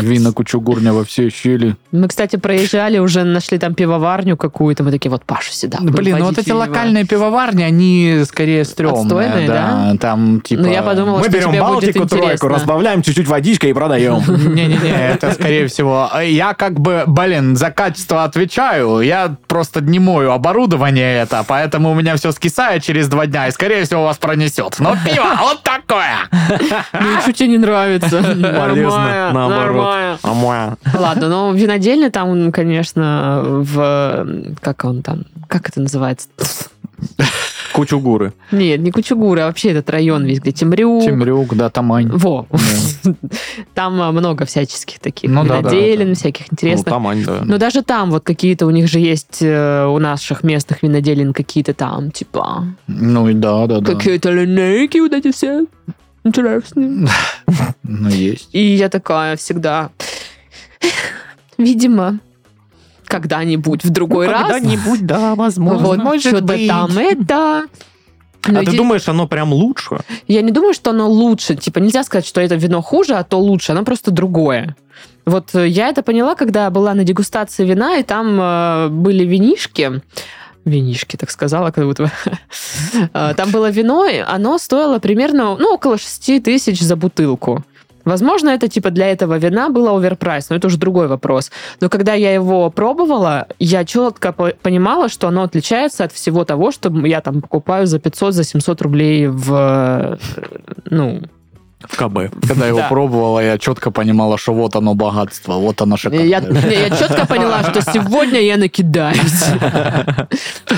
Винокучугурня во все щели. Мы, кстати, проезжали, уже нашли там пивоварню какую-то. Мы такие, вот Пашу сюда. Блин, ну вот эти локальные пивоварни, они скорее стрёмные. Отстойные, да? Там типа... Ну, я подумала, Мы что берем Балтику тройку, разбавляем чуть-чуть водичкой и продаем. Не-не-не, это скорее всего... Я как бы, блин, за качество отвечаю. Я просто не мою оборудование это, поэтому у меня все скисает через два дня, и скорее всего вас пронесет. Но пиво вот такое! Ну, что тебе не нравится? Нормально, наоборот. нормально. А? Ладно, ну, винодельня там, конечно, в... Как он там? Как это называется? Кучугуры. Нет, не Кучугура, а вообще этот район весь, где Темрюк. Темрюк, да, Тамань. Во. Там а, много всяческих таких Ну да, всяких Ну, интересных. Тамань, да. Но даже там вот какие-то у них же есть э, у наших местных виноделин какие-то там, типа, Ну и да, да, да. какие-то линейки вот эти все интересные. Ну, есть. И я такая всегда, видимо, когда-нибудь в другой раз. Когда-нибудь, да, возможно. Вот, может быть. там это. Но А ты думаешь, оно прям лучше? Я не думаю, что оно лучше. Типа, нельзя сказать, что это вино хуже, а то лучше. Оно просто другое. Вот э, я это поняла, когда была на дегустации вина, и там э, были винишки. Винишки, так сказала, как будто. Э, Там было вино, оно стоило примерно, ну, около 6 тысяч за бутылку. Возможно, это типа для этого вина было оверпрайс, но это уже другой вопрос. Но когда я его пробовала, я четко по- понимала, что оно отличается от всего того, что я там покупаю за 500, за 700 рублей в, э, ну, В КБ. Когда его Да. пробовала, я четко понимала, что вот оно богатство, вот оно шикарное. Я, я четко поняла, что сегодня я накидаюсь.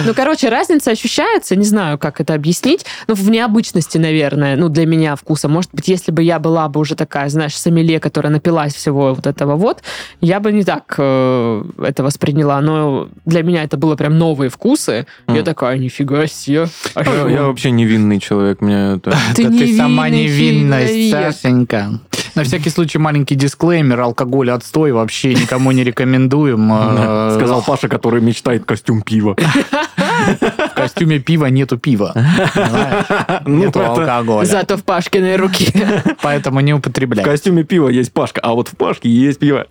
Ну, короче, разница ощущается, не знаю, как это объяснить, но в необычности, наверное, ну, для меня вкуса. Может быть, если бы я была бы уже такая, знаешь, сомелье, которая напилась всего вот этого вот, я бы не так э, это восприняла. Но для меня это было прям новые вкусы. Я такая, нифига себе. А Я, я вообще невинный человек, мне это... Ты Да ты сама невинный Сашенька. На всякий случай маленький дисклеймер. Алкоголь отстой, вообще никому не рекомендуем. Э, Сказал Паша, который мечтает костюм пива. В костюме пива нету пива. Ну, Нету алкоголя. Зато в Пашкиной руке. Поэтому не В употребляй. костюме пива есть Пашка, а вот в Пашке есть пиво.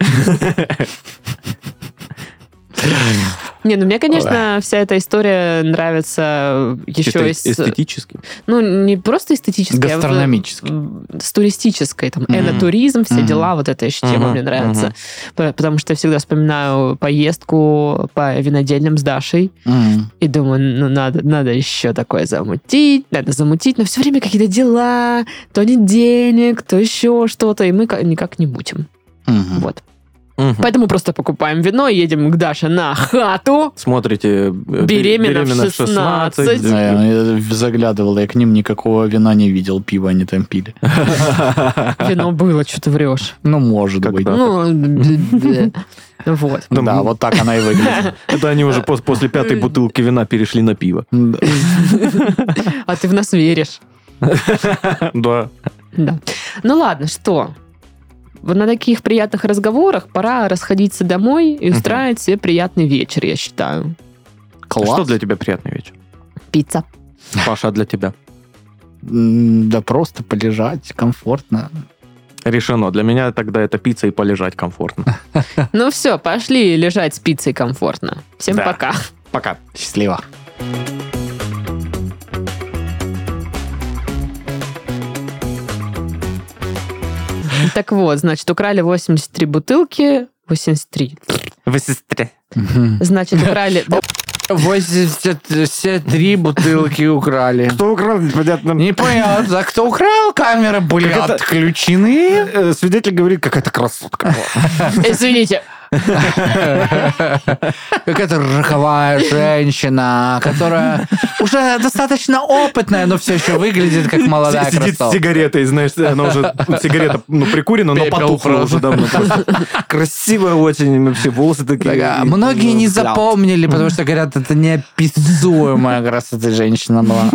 Не, ну мне, конечно, вся эта история нравится еще Чисто из... эстетически. Ну, не просто эстетически, Гастрономически. а с туристической. Там, Мгм. энотуризм, все Мгм. дела, вот эта еще тема Мгм, мне нравится. П- Потому что я всегда вспоминаю поездку по винодельням с Дашей М. и думаю, ну, надо, надо еще такое замутить, надо замутить, но все время какие-то дела, то не денег, то еще что-то, и мы ка- никак не мутим. Мгм. Вот. Мгм. Поэтому просто покупаем вино и едем к Даше на хату. Смотрите... э, Беременна в 16. Да, я заглядывал, я к ним никакого вина не видел, пива они там пили. Вино было, что ты врешь. Ну, может быть. Ну, вот. Да, ну, вот так она и выглядит. Это они уже пос- после пятой бутылки вина перешли на пиво. А ты в нас веришь. Да. Да. Ну ладно, что? На таких приятных разговорах пора расходиться домой и устраивать себе приятный вечер, я считаю. Класс. Что для тебя приятный вечер? Пицца. Паша, а для тебя? Да просто полежать, комфортно. Решено. Для меня тогда это пицца и полежать комфортно. Ну все, пошли лежать с пиццей комфортно. Всем Да. пока. Пока. Счастливо. Так вот, значит, украли 83 бутылки. 83. Вы сестре. Значит, украли... да, 83 бутылки украли. Кто украл, непонятно. Непонятно, а кто украл? Камеры были отключены. Э, Свидетель говорит, какая-то красотка. Извините. Какая-то роковая женщина, которая уже достаточно опытная, но все еще выглядит как молодая Сидит с красотка. сигаретой, знаешь, она уже, сигарета, ну, прикурена, но потухла уже давно. Красивая очень, вообще волосы такие. Многие не запомнили, потому что говорят, это неописуемая красота женщина была.